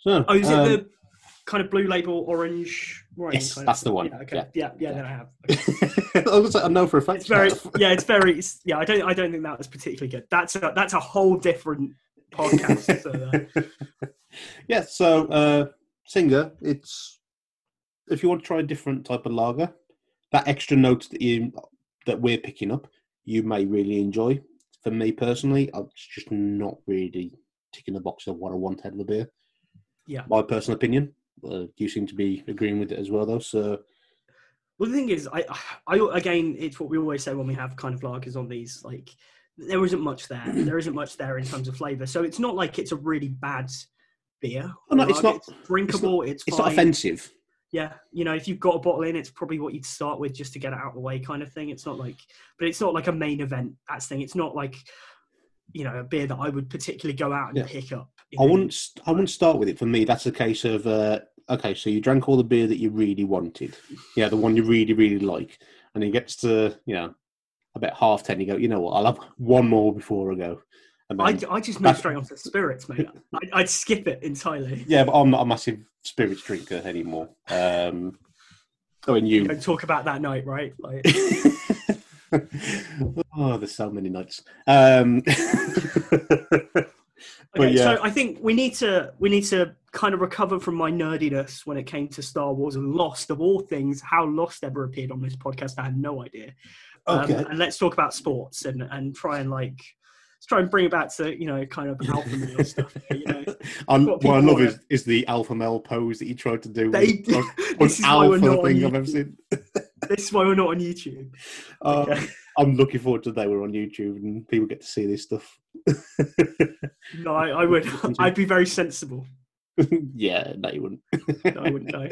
So, Oh, is it um, the kind of blue label orange? wine Yes, kind of that's the one. Yeah. Okay. Yeah. Yeah. Yeah. Then I have. I was gonna I know for a fact. It's very. Yeah. It's very. it's- Yeah. I don't. I don't think that was particularly good. That's a. That's a whole different podcast. so, uh, yeah. So, uh, Singha, it's if you want to try a different type of lager, that extra note that you that we're picking up, you may really enjoy. For me personally, it's just not really ticking the box of what I want out of a beer. Yeah. My personal opinion. Uh, you seem to be agreeing with it as well, though. So, Well, the thing is, I, I again, it's what we always say when we have kind of lagers on these. Like, there isn't much there. There isn't much there in terms of flavour. So it's not like it's a really bad beer. Oh, no, it's not- drinkable. It's, it's fine. not offensive. Yeah, you know, if you've got a bottle in, it's probably what you'd start with just to get it out of the way, kind of thing. It's not like, but it's not like a main event. That's thing. It's not like, you know, a beer that I would particularly go out and Yeah. pick up. I know. wouldn't. I wouldn't start with it. For me, that's a case of uh, okay. So you drank all the beer that you really wanted, yeah, the one you really really like, and it gets to you know about half ten. You go, you know what? I'll have one more before I go. I, I just move straight onto spirits, mate. I'd, I'd skip it entirely. yeah, but I'm not a massive spirits drinker anymore. Um, I mean, you. Don't talk about that night, right? Like, oh, there's so many nights. Um, Okay, yeah, so I think we need to we need to kind of recover from my nerdiness when it came to Star Wars and Lost. Of all things, how Lost ever appeared on this podcast, I had no idea. Um, okay. and let's talk about sports and and try and like let's try and bring it back to you know kind of alpha male stuff. You know, what what I love is, is the alpha male pose that you tried to do. they, with, this is why we're alpha not on thing I've ever YouTube. seen. This is why we're not on YouTube. Uh, Okay. I'm looking forward to the day we're on YouTube and people get to see this stuff. No, I, I would. I'd be very sensible. yeah, no, you wouldn't. No, I wouldn't know.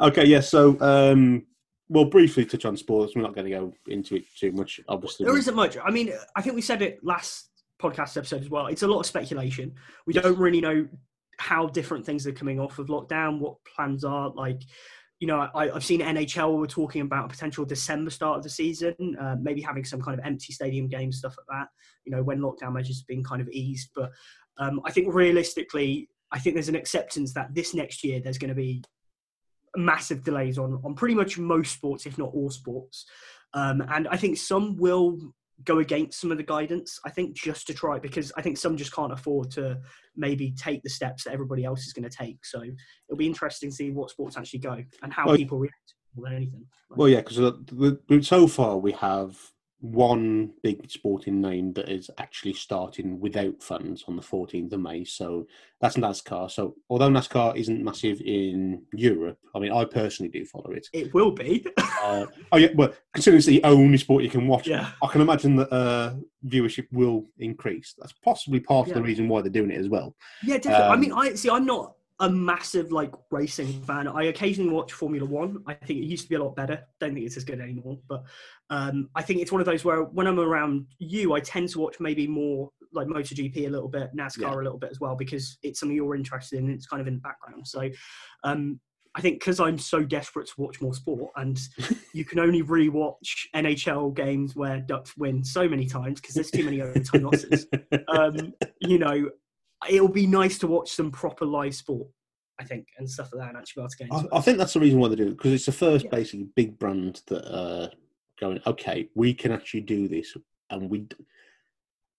okay, yeah. So, um, we'll briefly touch on sports. We're not going to go into it too much, obviously. There isn't much. I mean, I think we said it last podcast episode as well. It's a lot of speculation. We don't really know how different things are coming off of lockdown, what plans are. Like, you know, I, I've seen NHL were talking about a potential December start of the season, uh, maybe having some kind of empty stadium games, stuff like that. You know, when lockdown measures have been kind of eased. But um, I think realistically, I think there's an acceptance that this next year there's going to be massive delays on on pretty much most sports, if not all sports. Um, and I think some will go against some of the guidance. I think just to try because I think some just can't afford to maybe take the steps that everybody else is going to take. So it'll be interesting to see what sports actually go and how Well- people react more than anything. Like, Well, yeah, because so far we have one big sporting name that is actually starting without funds on the 14th of May. So that's NASCAR. So although NASCAR isn't massive in Europe, I mean, I personally do follow it. it will be. Uh, oh yeah, but considering it's the only sport you can watch, yeah. I can imagine that uh, viewership will increase. That's possibly part of the reason why they're doing it as well. Yeah, definitely. I Um, mean, I see. I'm not a massive like racing fan. I occasionally watch Formula One. I think it used to be a lot better. Don't think it's as good anymore. But um, I think it's one of those where when I'm around you, I tend to watch maybe more like MotoGP a little bit, NASCAR Yeah. a little bit as well because it's something you're interested in. It's kind of in the background. So. Um, I think because I'm so desperate to watch more sport, and you can only rewatch NHL games where Ducks win so many times because there's too many overtime losses um, you know, it'll be nice to watch some proper live sport, I think, and stuff like that, and actually be able to get into I, I think that's the reason why they do it because it's the first Yeah. basically big brand that uh going okay we can actually do this and we d-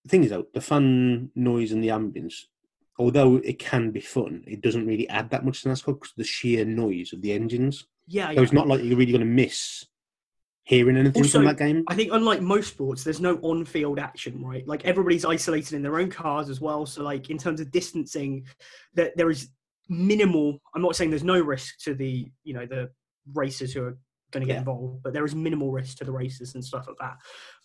the thing is though the fan noise and the ambience although it can be fun it doesn't really add that much to NASCAR because the sheer noise of the engines Yeah, so yeah. it's not like you're really going to miss hearing anything Also, from that game I think unlike most sports, there's no on-field action, right? Like everybody's isolated in their own cars as well. So like in terms of distancing, that there is minimal. I'm not saying there's no risk to the you know the racers who are going to get Yeah. involved, but there is minimal risk to the racers and stuff like that.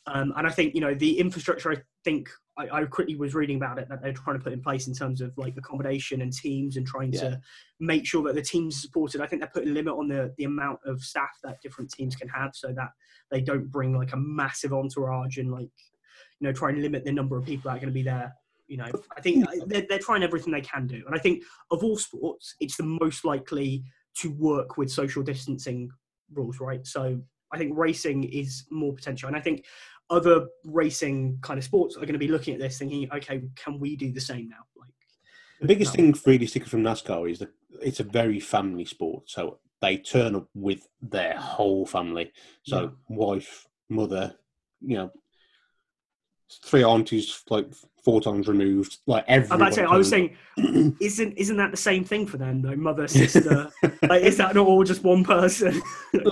Um, and I think you know the infrastructure. I think I, I quickly was reading about it that they're trying to put in place in terms of like accommodation and teams and trying Yeah. to make sure that the teams are supported. I think they're putting a limit on the the amount of staff that different teams can have, so that they don't bring like a massive entourage and like you know try and limit the number of people that are going to be there. You know, I think they're, they're trying everything they can do, and I think of all sports, it's the most likely to work with social distancing rules, right? So I think racing is more potential, and I think other racing kind of sports are going to be looking at this, thinking, okay, can we do the same now? Like, The biggest No. thing really sticking from NASCAR is that it's a very family sport. So they turn up with their whole family. So Yeah. wife, mother, you know, three aunties, like four times removed, like I'm everyone. about to say, I was saying, isn't isn't that the same thing for them though? Mother, sister, like, is that not all just one person?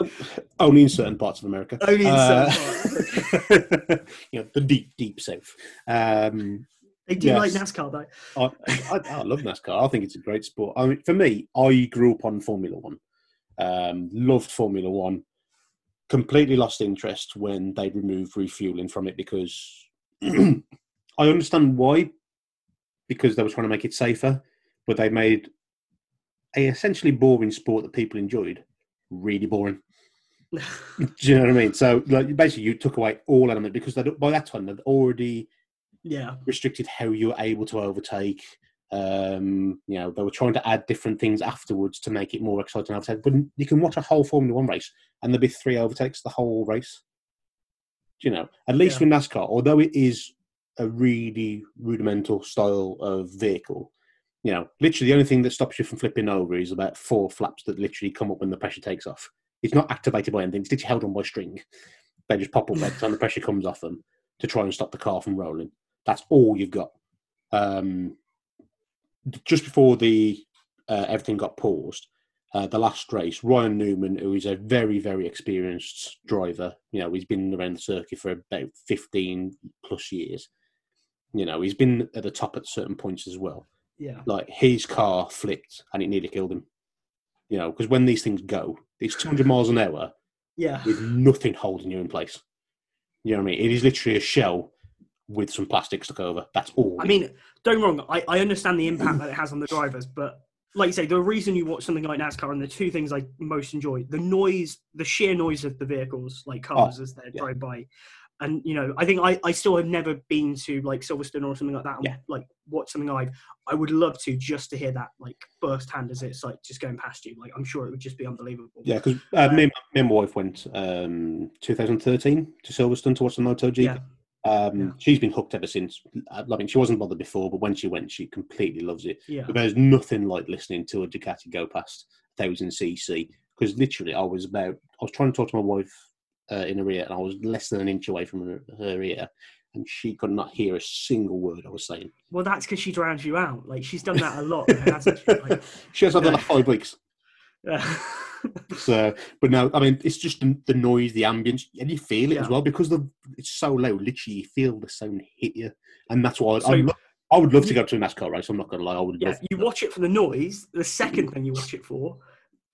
Only in certain parts of America. Only in Uh, certain you know, the deep, deep south. Um, they do like. NASCAR though. I, I, I love NASCAR. I think it's a great sport. I mean, for me, I grew up on Formula One. Um, loved Formula One. Completely lost interest when they removed refueling from it because I understand why. Because they were trying to make it safer, but they made a essentially boring sport that people enjoyed really boring. Do you know what I mean? So, like, basically, you took away all element because by that time they'd already yeah, restricted how you were able to overtake. Um, you know, they were trying to add different things afterwards to make it more exciting. Overtake, but you can watch a whole Formula One race and there'll be three overtakes the whole race. You know? At least Yeah. with NASCAR, although it is a really rudimental style of vehicle, you know, literally the only thing that stops you from flipping over is about four flaps that literally come up when the pressure takes off. It's not activated by anything; it's literally held on by string. They just pop up every time the pressure comes off them to try and stop the car from rolling. That's all you've got. Um, just before the uh, everything got paused, uh, the last race, Ryan Newman, who is a very very experienced driver, you know, he's been around the circuit for about fifteen plus years. You know, he's been at the top at certain points as well. yeah, Like his car flipped and it nearly killed him. You know, because when these things go, it's 200 miles an hour yeah. with nothing holding you in place. You know what I mean? It is literally a shell with some plastic stuck over. That's all. I mean, don't get me wrong. I, I understand the impact that it has on the drivers, but like you say, the reason you watch something like NASCAR and the two things I most enjoy the noise, the sheer noise of the vehicles, like cars as they Oh, yeah. drive by. And you know, I think I, I still have never been to like Silverstone or something like that. And, Yeah. Like watch something live. I would love to just to hear that like firsthand as it's like just going past you. Like I'm sure it would just be unbelievable. yeah, because uh, me, and- me and my wife went um, 2013 to Silverstone to watch the MotoGP. Yeah. Um, Yeah. She's been hooked ever since. I mean, she wasn't bothered before, but when she went, she completely loves it. Yeah. But there's nothing like listening to a Ducati go past 1000 cc because literally I was about I was trying to talk to my wife uh, in her ear and I was less than an inch away from her, her ear and she could not hear a single word I was saying. Well, that's because she drowns you out. Like she's done that a lot. hasn't she? Like, she has had Yeah. that five weeks. yeah. So, but no, I mean it's just the, the noise, the ambience, and you feel it as well because the it's so low. Literally, you feel the sound hit you, and that's why I, So- I, lo- I would love to go to a NASCAR race. I'm not going to lie, I would yeah, love. you watch it for the noise. The second thing you watch it for,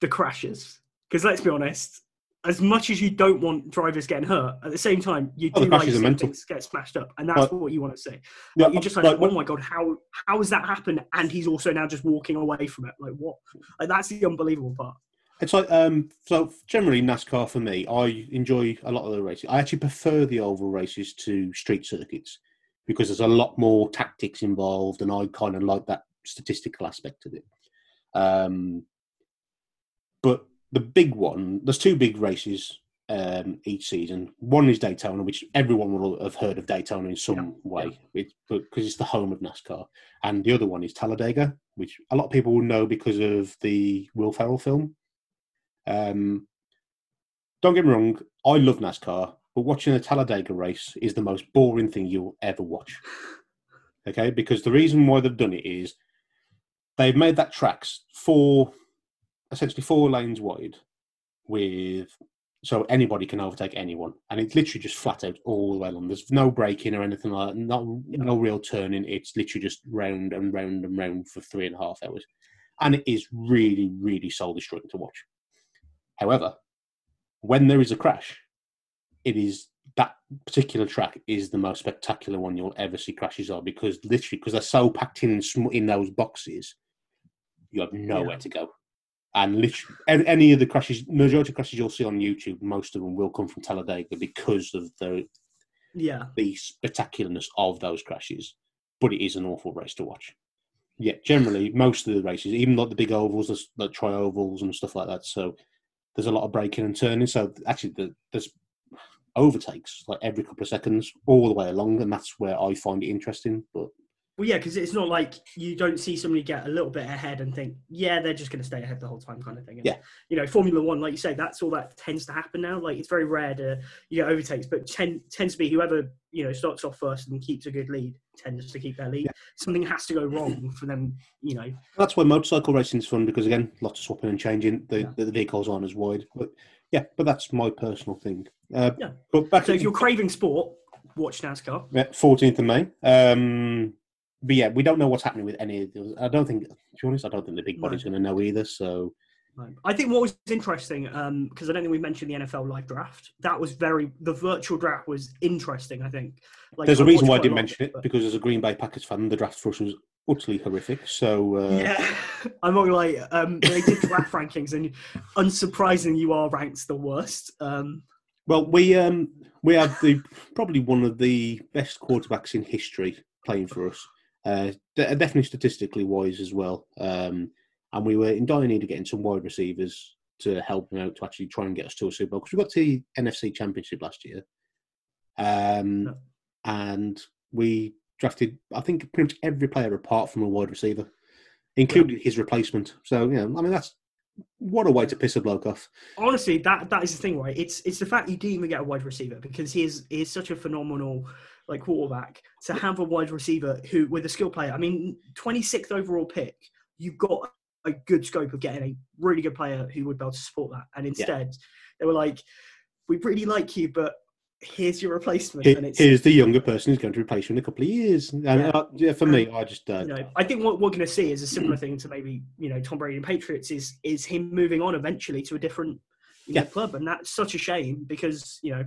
the crashes. Because let's be honest, as much as you don't want drivers getting hurt, at the same time you Oh, do like crashes are seeing things get smashed up, and that's Like- what you want to see. Yeah, Like, you're just like, like, oh my god, how how has that happened? And he's also now just walking away from it. Like what? Like that's the unbelievable part. It's like um so generally NASCAR for me, I enjoy a lot of the races. I actually prefer the oval races to street circuits because there's a lot more tactics involved and I kind of like that statistical aspect of it. Um but the big one, there's two big races um each season. One is Daytona, which everyone will have heard of Daytona in some way it, because it's the home of NASCAR. And the other one is Talladega, which a lot of people will know because of the Will Ferrell film. Um, don't get me wrong, I love NASCAR, but watching a Talladega race is the most boring thing you'll ever watch. Okay, because the reason why they've done it is they've made that tracks four, essentially four lanes wide, with so anybody can overtake anyone, and it's literally just flat out all the way along. There's no braking or anything like that, not no real turning. It's literally just round and round and round for three and a half hours, and it is really, really soul destroying to watch. However, when there is a crash, it is that particular track is the most spectacular one you'll ever see crashes on because literally because they're so packed in sm- in those boxes, you have nowhere Yeah. to go. And literally, any of the crashes, majority of crashes you'll see on YouTube, most of them will come from Talladega because of the Yeah. the spectacularness of those crashes. But it is an awful race to watch. Yeah, generally most of the races, even like the big ovals, like tri ovals and stuff like that. So there's a lot of braking and turning. So actually, the, there's overtakes like every couple of seconds all the way along, and that's where I find it interesting. But Well, yeah, because it's not like you don't see somebody get a little bit ahead and think, yeah, they're just going to stay ahead the whole time, kind of thing. And, Yeah. You know, Formula One, like you say, that's all that tends to happen now. Like it's very rare to you get overtakes, but ten, tends to be whoever you know starts off first and keeps a good lead tends to keep their lead. Yeah. Something has to go wrong for them, you know. that's why motorcycle racing is fun because again, lots of swapping and changing. The, Yeah. the vehicles aren't as wide. But yeah, but that's my personal thing. Uh, Yeah. But back So if you're craving sport, watch NASCAR. fourteenth of May. Um, but yeah, we don't know what's happening with any of those. I don't think, to be honest, I don't think the big No. body's going to know either. So. I think what was interesting, because I don't think we mentioned the NFL live draft. That was very the virtual draft was interesting. I think. Like, there's a I reason why I didn't a mention it but- because as a Green Bay Packers fan, the draft for us was utterly horrific. So uh, Yeah, I'm not gonna. Um, they did draft rankings, and unsurprisingly, you are ranked the worst. Um, Well, we um we have the probably one of the best quarterbacks in history playing for us. Uh, definitely statistically wise as well. Um, and we were in dire need of getting some wide receivers to help him out to actually try and get us to a Super Bowl because we got to the NFC Championship last year. Um, Yeah. and we drafted I think pretty much every player apart from a wide receiver, including his replacement. So you know, I mean that's what a way to piss a bloke off. honestly, that that is the thing, right? It's it's the fact you didn't even get a wide receiver because he is he is such a phenomenal like quarterback to have a wide receiver who with a skill player. I mean, 26th overall pick, you've got a good scope of getting a really good player who would be able to support that. And instead, they were like, "We really like you, but here's your replacement." Here- and it's here's the younger person who's going to replace you in a couple of years. And Yeah. uh, yeah, for me, I just uh, you know, I think what we're going to see is a similar thing to maybe you know Tom Brady and Patriots is is him moving on eventually to a different know, Yeah. club, and that's such a shame because you know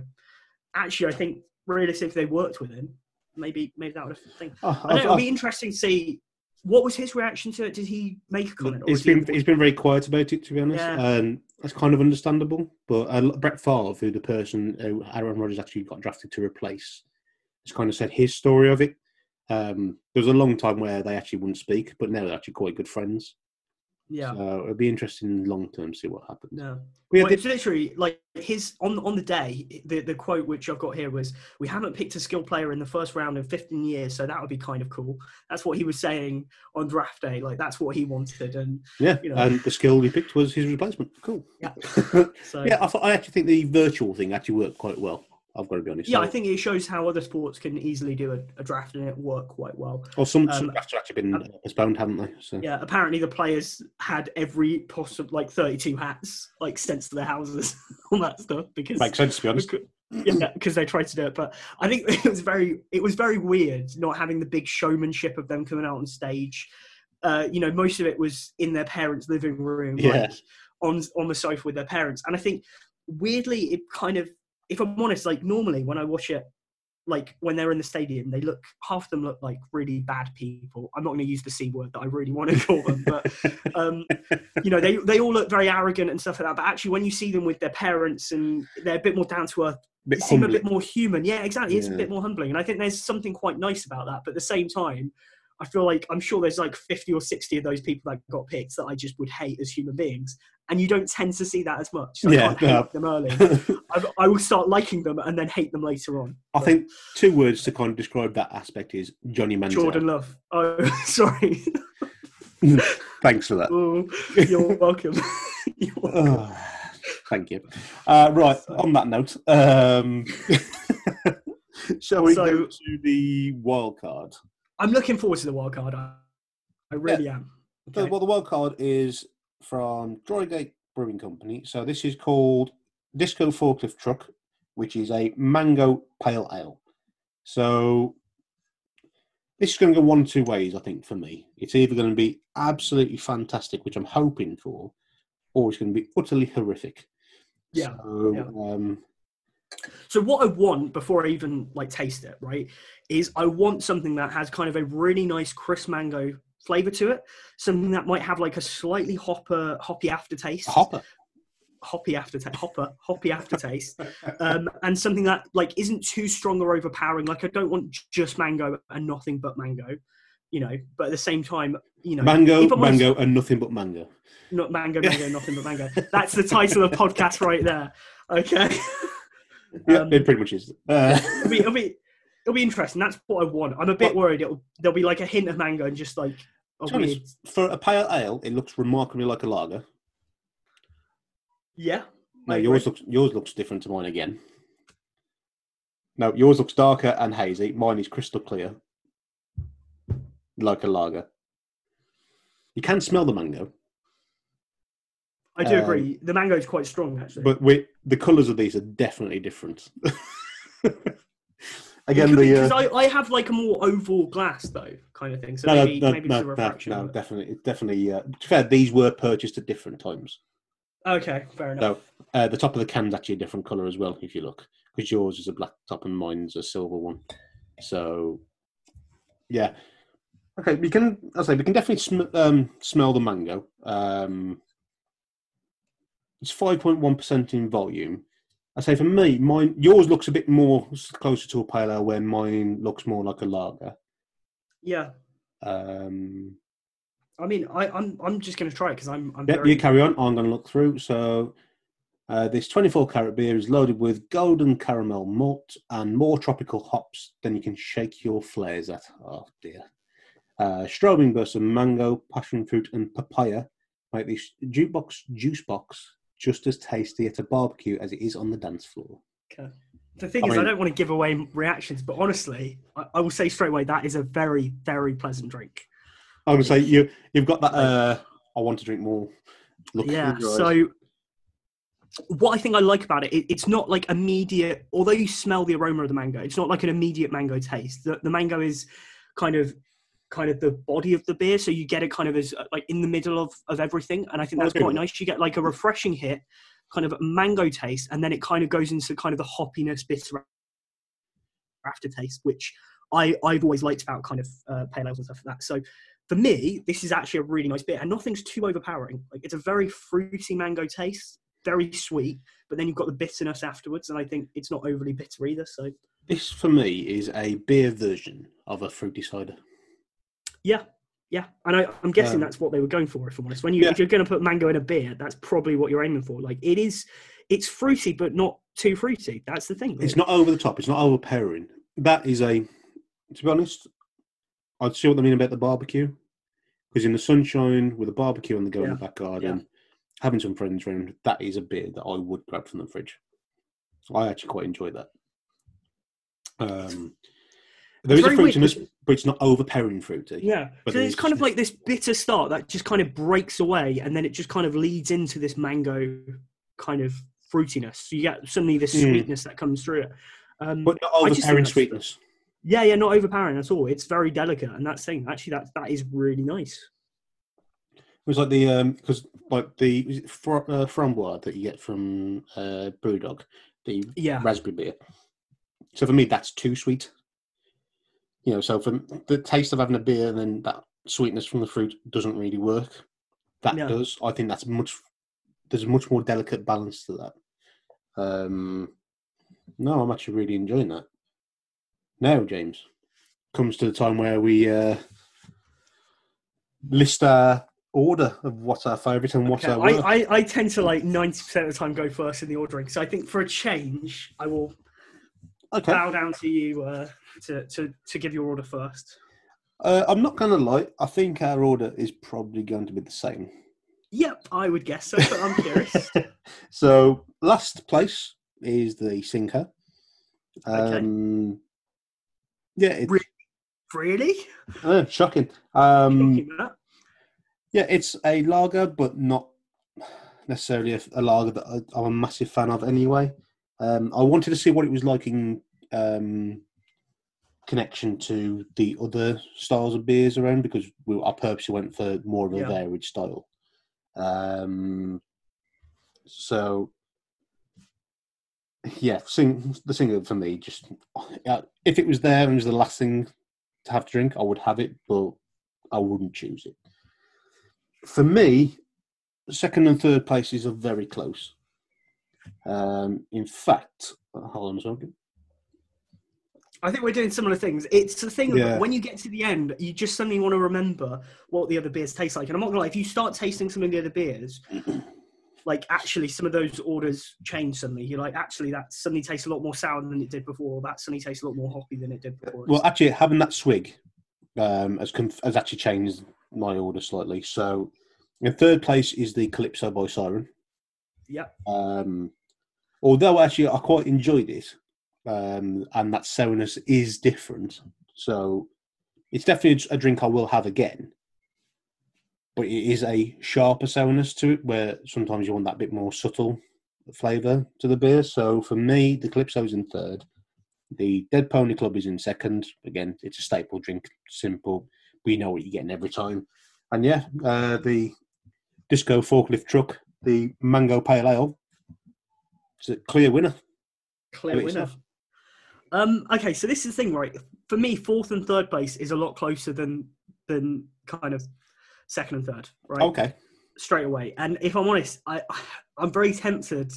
actually I think realistically if they worked with him, maybe maybe that would have thing. oh, I know, it'll be interesting to see what was his reaction to it. Did he make a comment? He's was he- been he's been very quiet about it, to be honest. Yeah. Um, that's kind of understandable. But uh, Brett Favre, who the person who Aaron Rodgers actually got drafted to replace, has kind of said his story of it. Um, there was a long time where they actually wouldn't speak, but now they're actually quite good friends. Yeah. So it'll be interesting long term to see what happens. Yeah. Well, it's literally like his on on the day. The the quote which I've got here was, "We haven't picked a skill player in the first round in 15 years, so that would be kind of cool." That's what he was saying on draft day. Like that's what he wanted, and yeah, you know. and the skill he picked was his replacement. Cool. Yeah. so yeah, I, thought, I actually think the virtual thing actually worked quite well. I've got to be honest. yeah, I think it shows how other sports can easily do a, a draft and it work quite well. Or some, Um, some drafts have actually been uh, postponed, haven't they? So Yeah, apparently the players had every possible like 32 hats like sent to their houses, all that stuff because makes sense to be honest. yeah, because they tried to do it. But I think it was very it was very weird not having the big showmanship of them coming out on stage. Uh, you know, most of it was in their parents' living room, Yeah. like on on the sofa with their parents. And I think weirdly, it kind of, if I'm honest, like normally when I watch it, like when they're in the stadium, they look half of them look like really bad people. I'm not going to use the c word that I really want to call them, but um, you know, they they all look very arrogant and stuff like that. But actually, when you see them with their parents and they're a bit more down to earth, they seem a bit more human. Yeah, exactly. It's a bit more humbling, and I think there's something quite nice about that. But at the same time, I feel like I'm sure there's like 50 or 60 of those people that got picked that I just would hate as human beings, and you don't tend to see that as much. So Yeah, I can't hate them early. I, I will start liking them and then hate them later on. I think two words to kind of describe that aspect is Johnny Manziel. Jordan Love. Oh, sorry. Thanks for that. Oh, you're welcome. You're welcome. Oh, thank you. Uh, right, on that note, um, shall we So- go to the wild card? I'm looking forward to the wild card. I, I really am. So, well, the wild card is from Drygate Brewing Company. So this is called Disco Forklift Truck, which is a mango pale ale. So this is going to go one two ways, I think, for me. It's either going to be absolutely fantastic, which I'm hoping for, or it's going to be utterly horrific. Yeah, So, yeah. Um, So what I want before I even like taste it, right, is I want something that has kind of a really nice crisp mango flavor to it. Something that might have like a slightly hopper, hoppy aftertaste. hopper. hoppy aftertaste, hopper, hoppy aftertaste, um, and something that like isn't too strong or overpowering. Like I don't want just mango and nothing but mango, you know. But at the same time, you know, Mango, mango, and nothing but mango. not mango, mango, nothing but mango. That's the title of the podcast right there. Okay, Yeah, Um, it pretty much is. Uh, it'll be, it'll be it'll be interesting. That's what I want. I'm a bit Well- worried. It'll there'll be like a hint of mango and just like a be honest, weird. for a pale ale, it looks remarkably like a lager. Yeah. No, yours looks yours looks different to mine again. No, yours looks darker and hazy. Mine is crystal clear, like a lager. You can smell the mango, I do um, agree. The mango is quite strong actually. but we, the colours of these are definitely different. Again, because the uh, I, I have like a more oval glass though, kind of thing. So no, no, maybe no, maybe no, it's a refraction. no, it. definitely, definitely. Uh, to be fair, these were purchased at different times. Okay, fair enough. So uh, the top of the can's actually a different colour as well, if you look, because yours is a black top and mine's a silver one. So, yeah. Okay, we can. I say we can definitely sm- um, smell the mango. Um, it's five point one percent in volume. I say for me, mine yours looks a bit more closer to a pale ale, where mine looks more like a lager. Yeah, Um, I mean, I, I'm I'm just going to try it because I'm I'm Yep, very you carry on. I'm going to look through. So, uh, this 24 carat beer is loaded with golden caramel malt and more tropical hops than you can shake your flares at. Oh dear. Uh, strobing bursts of mango, passion fruit, and papaya make this jukebox juice box just as tasty at a barbecue as it is on the dance floor. Okay. The thing I is, I don't want to give away reactions, but honestly, I, I will say straight away that is a very very pleasant drink. Going to say you you've got that. Uh, I want to drink more. Look yeah. So what I think I like about it, it, it's not like immediate. Although you smell the aroma of the mango, it's not like an immediate mango taste. The, the mango is kind of kind of the body of the beer, so you get it kind of as uh, like in the middle of of everything, and I think that's quite nice. You get like a refreshing hit, kind of mango taste, and then it kind of goes into kind of the hoppiness, bitter aftertaste, which I I've always liked about kind of uh, pale ales and stuff like that. So for me, this is actually a really nice beer, and nothing's too overpowering. Like it's a very fruity mango taste, very sweet, but then you've got the bitterness afterwards, and I think it's not overly bitter either. So this for me is a beer version of a fruity cider. Yeah, yeah, and I, I'm guessing Um, that's what they were going for. If I'm honest, when you Yeah. if you're going to put mango in a beer, that's probably what you're aiming for. Like it is, it's fruity, but not too fruity. That's the thing. It's not over the top. It's not overpowering. That is a, to be honest, I'd see what they mean about the barbecue. Because in the sunshine with a barbecue on the go in the back garden, having some friends around, that is a beer that I would grab from the fridge. So I actually quite enjoy that. Um, there It's is a very weird fruitiness, but it's not overpowering fruity. Yeah, so it it's kind of like this bitter start that just kind of breaks away, and then it just kind of leads into this mango kind of fruitiness. So you get suddenly this Mm. sweetness that comes through it. Um, But not overpowering sweetness. yeah, yeah, not overpowering at all. It's very delicate, and that's thing. Actually, that that is really nice. It was like the um because like the fr- uh, framboise that you get from uh, BrewDog, the Yeah, raspberry beer. So for me, that's too sweet. You know, so for the taste of having a beer and then that sweetness from the fruit doesn't really work. That Yeah. does. I think that's much. There's a much more delicate balance to that. Um, no, I'm actually really enjoying that. Now, James, comes to the time where we uh, list our order of what's our favourite and what's Okay, our I. I, I tend to like ninety percent of the time go first in the ordering. So I think for a change, I will okay. bow down to you uh, to to to give your order first. Uh, I'm not going to lie. I think our order is probably going to be the same. Yep, I would guess so, but I'm curious. so last place is the Singha. Okay. Um, Yeah, it's Re- really? uh, shocking. Um, Shocking, yeah, it's a lager, but not necessarily a, a lager that I, I'm a massive fan of anyway. Um, I wanted to see what it was like in um, connection to the other styles of beers around because we, I purposely went for more of a Yeah. varied style. Um, so, yeah, sing the single for me. Just uh, if it was there and it was the last thing to have to drink, I would have it, but I wouldn't choose it. For me, second and third places are very close. Um, in fact, hold on a second. I think we're doing similar things. It's the thing Yeah. when you get to the end, you just suddenly want to remember what the other beers taste like. And I'm not gonna lie, if you start tasting some of the other beers, like actually some of those orders change suddenly. You're like, actually, that suddenly tastes a lot more sour than it did before. That suddenly tastes a lot more hoppy than it did before. Well, actually, having that swig um, has conf- has actually changed my order slightly. So, in third place is the Calypso by Siren. Yep. Um, although actually I quite enjoyed it, um, and that sourness is different. So it's definitely a drink I will have again. But it is a sharper sourness to it, where sometimes you want that bit more subtle flavour to the beer. So for me, the Calypso's in third. The Dead Pony Club is in second. Again, it's a staple drink, simple. We know what you're getting every time. And yeah, uh, the Disco Forklift Truck, the Mango Pale Ale, it's a clear winner. Clear winner. stuff. Um, okay, so this is the thing, right? For me, fourth and third place is a lot closer than than kind of second and third, right? Okay. Straight away. And if I'm honest, I I'm very tempted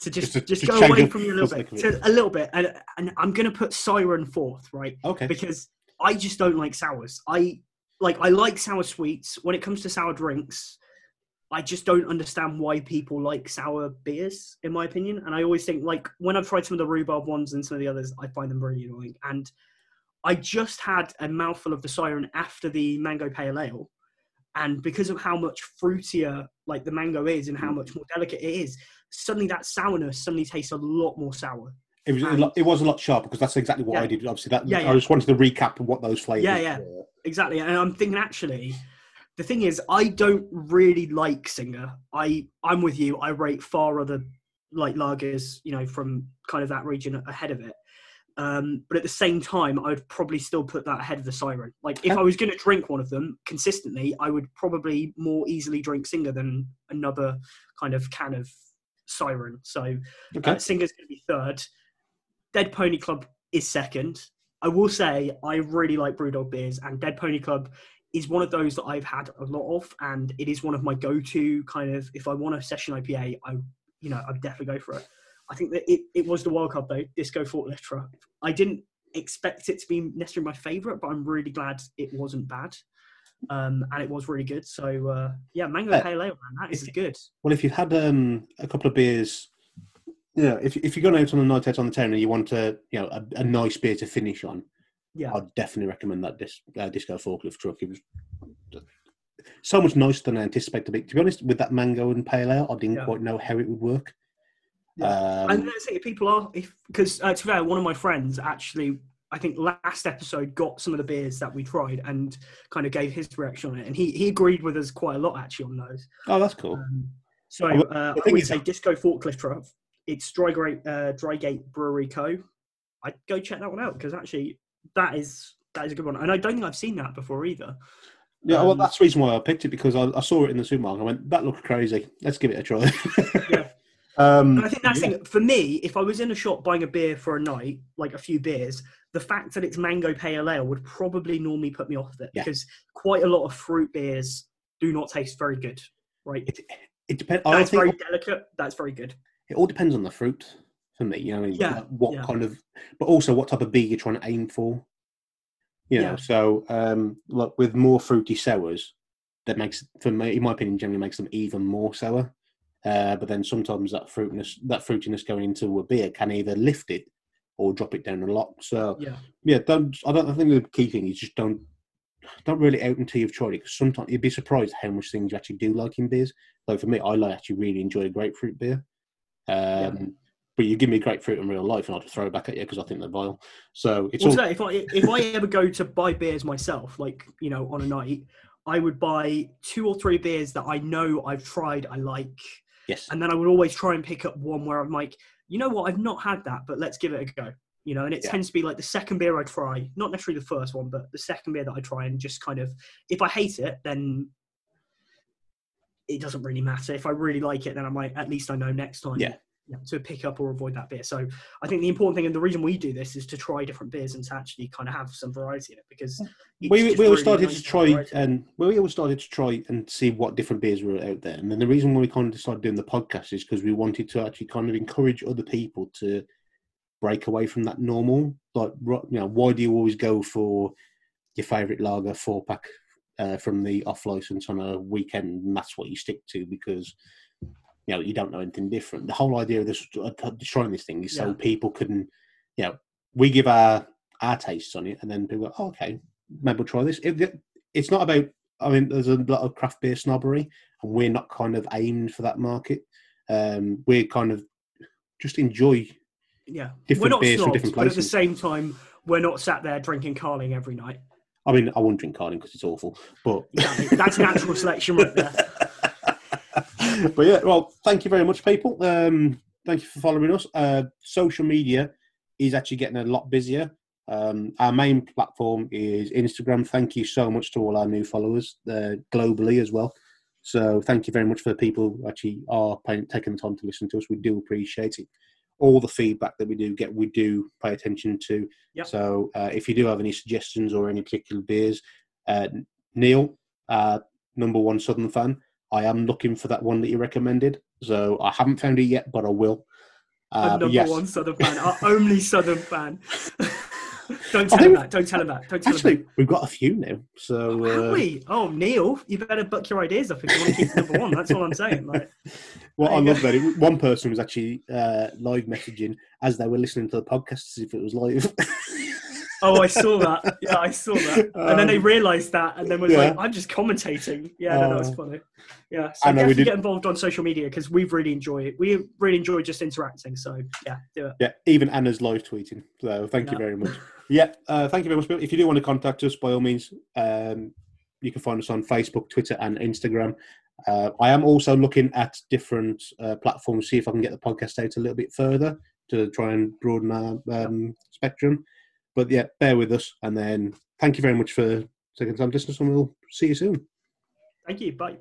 to just Just to- just to go away from you a little bit, to, a little bit, and and I'm gonna put Siren fourth, right? Okay. Because I just don't like sours. I like I like sour sweets. When it comes to sour drinks, I just don't understand why people like sour beers, in my opinion. And I always think, like, when I've tried some of the rhubarb ones and some of the others, I find them really annoying. And I just had a mouthful of the siren after the mango pale ale. And because of how much fruitier, like, the mango is and how Mm. much more delicate it is, suddenly that sourness suddenly tastes a lot more sour. It was a And- lot, it was a lot sharper because that's exactly what Yeah. I did. Obviously, that Yeah, I just wanted to recap what those flavors. Yeah, yeah. were. Exactly. And I'm thinking, actually, the thing is, I don't really like Singha. I I'm with you. I rate far other like lagers, you know, from kind of that region ahead of it. Um, but at the same time, I would probably still put that ahead of the Siren. Like, if I was going to drink one of them consistently, I would probably more easily drink Singha than another kind of can of Siren. So Okay. uh, Singha's going to be third. Dead Pony Club is second. I will say I really like Brewdog beers, and Dead Pony Club is one of those that I've had a lot of, and it is one of my go-to kind of. If I want a session IPA, I you know I'd definitely go for it. I think that it, it was the World Cup though, Disco Forklift Truck. I didn't expect it to be necessarily my favourite, but I'm really glad it wasn't bad. Um, and it was really good. So uh, yeah, Mango Yeah. Pale Ale, man, that is If- good. Well, if you've had um, a couple of beers, you know, if if you're going out on a night out on the town and you want a you know a, a nice beer to finish on, Yeah, I'd definitely recommend that dis, uh, Disco Forklift Truck. It was so much nicer than I anticipated to be. To be honest, with that mango and pale ale, I didn't Yeah. quite know how it would work. Yeah. Um, and let's say if people are if because uh, to be fair, one of my friends actually I think last episode got some of the beers that we tried and kind of gave his reaction on it, and he he agreed with us quite a lot actually on those. oh, that's cool. Um, so uh, I would say Disco Forklift Truck. It's Drygate uh, Drygate Brewery Co. I'd go check that one out because actually that is that is a good one, and I don't think I've seen that before either. Yeah, well, um, that's the reason why I picked it because I, I saw it in the supermarket. I went, that looks crazy. Let's give it a try. Yeah. um, And I think that's yeah. thing. For me, if I was in a shop buying a beer for a night, like a few beers, the fact that it's mango pale ale would probably normally put me off it Yeah. because quite a lot of fruit beers do not taste very good. Right? It, it depends. That's very delicate. That's very good. it all depends on the fruit for me. You know, Yeah, what yeah. kind of, but also what type of beer you're trying to aim for. You know, Yeah. so um, like with more fruity sours, that makes, for me, in my opinion, generally makes them even more sour. Uh, but then sometimes that fruitiness, that fruitiness going into a beer can either lift it or drop it down a lot. So Yeah. yeah, don't. I don't I think the key thing is just don't don't really out until you've tried it. Because sometimes you'd be surprised how much things you actually do like in beers. Like for me, I like actually really enjoy a grapefruit beer. Um, But you give me grapefruit in real life, and I'll just throw it back at you because I think they're vile. So it's all Also, if I if I ever go to buy beers myself, like you know, on a night, I would buy two or three beers that I know I've tried, I like, yes, and then I would always try and pick up one where I'm like, you know what, I've not had that, but let's give it a go. You know, and it Yeah. tends to be like the second beer I try, not necessarily the first one, but the second beer that I try, and just kind of, if I hate it, then it doesn't really matter. If I really like it, then I'm like, at least I know next time. Yeah. Yeah, to pick up or avoid that beer. So I think the important thing and the reason we do this is to try different beers and to actually kind of have some variety in it because we, we all started to try and we all started to try and see what different beers were out there. And then the reason why we kind of started doing the podcast is because we wanted to actually kind of encourage other people to break away from that normal. Like, you know, why do you always go for your favourite lager four pack uh, from the off license on a weekend? And that's what you stick to because you know you don't know anything different. The whole idea of this uh, destroying this thing is yeah. so people can, you know, we give our our tastes on it, and then people go, oh, okay, maybe we'll try this. It, it's not about. I mean, there's a lot of craft beer snobbery, and we're not kind of aimed for that market. Um, we're kind of just enjoy yeah different we're not beers snobs, from different places. But at the same time, we're not sat there drinking Carling every night. I mean, I won't drink Carling because it's awful, but yeah, that's natural selection right there. but yeah, well, thank you very much, people. Um, thank you for following us. Uh, social media is actually getting a lot busier. Um, our main platform is Instagram. Thank you so much to all our new followers uh, globally as well. So thank you very much for the people who actually are paying, taking the time to listen to us. We do appreciate it. All the feedback that we do get, we do pay attention to. Yep. So uh, if you do have any suggestions or any particular beers, uh, Neil, uh, number one Southern fan, I am looking for that one that you recommended. So I haven't found it yet, but I will. Uh, number yes. one Southern fan, our only Southern fan. Don't tell him that. Don't tell him that. Don't tell actually, him we've got a few now. So oh, uh... we? Oh, Neil, you better buck your ideas up if you want to keep number one. That's all I'm saying. Like, well, I love that. It, one person was actually uh, live messaging as they were listening to the podcast as if it was live. Oh, I saw that. Yeah, I saw that. And um, then they um, realised that, and then was yeah. like, "I'm just commentating." Yeah, no, that was uh, funny. Yeah, so definitely get involved on social media because we really enjoy it. We really enjoy just interacting. So yeah, do it. Yeah, even Anna's live tweeting. So thank yeah. you very much. yeah, uh, thank you very much. If you do want to contact us, by all means, um, you can find us on Facebook, Twitter, and Instagram. Uh, I am also looking at different uh, platforms, see if I can get the podcast out a little bit further to try and broaden our um, spectrum. But yeah, bear with us. And then thank you very much for taking time to listen, and we'll see you soon. Thank you. Bye.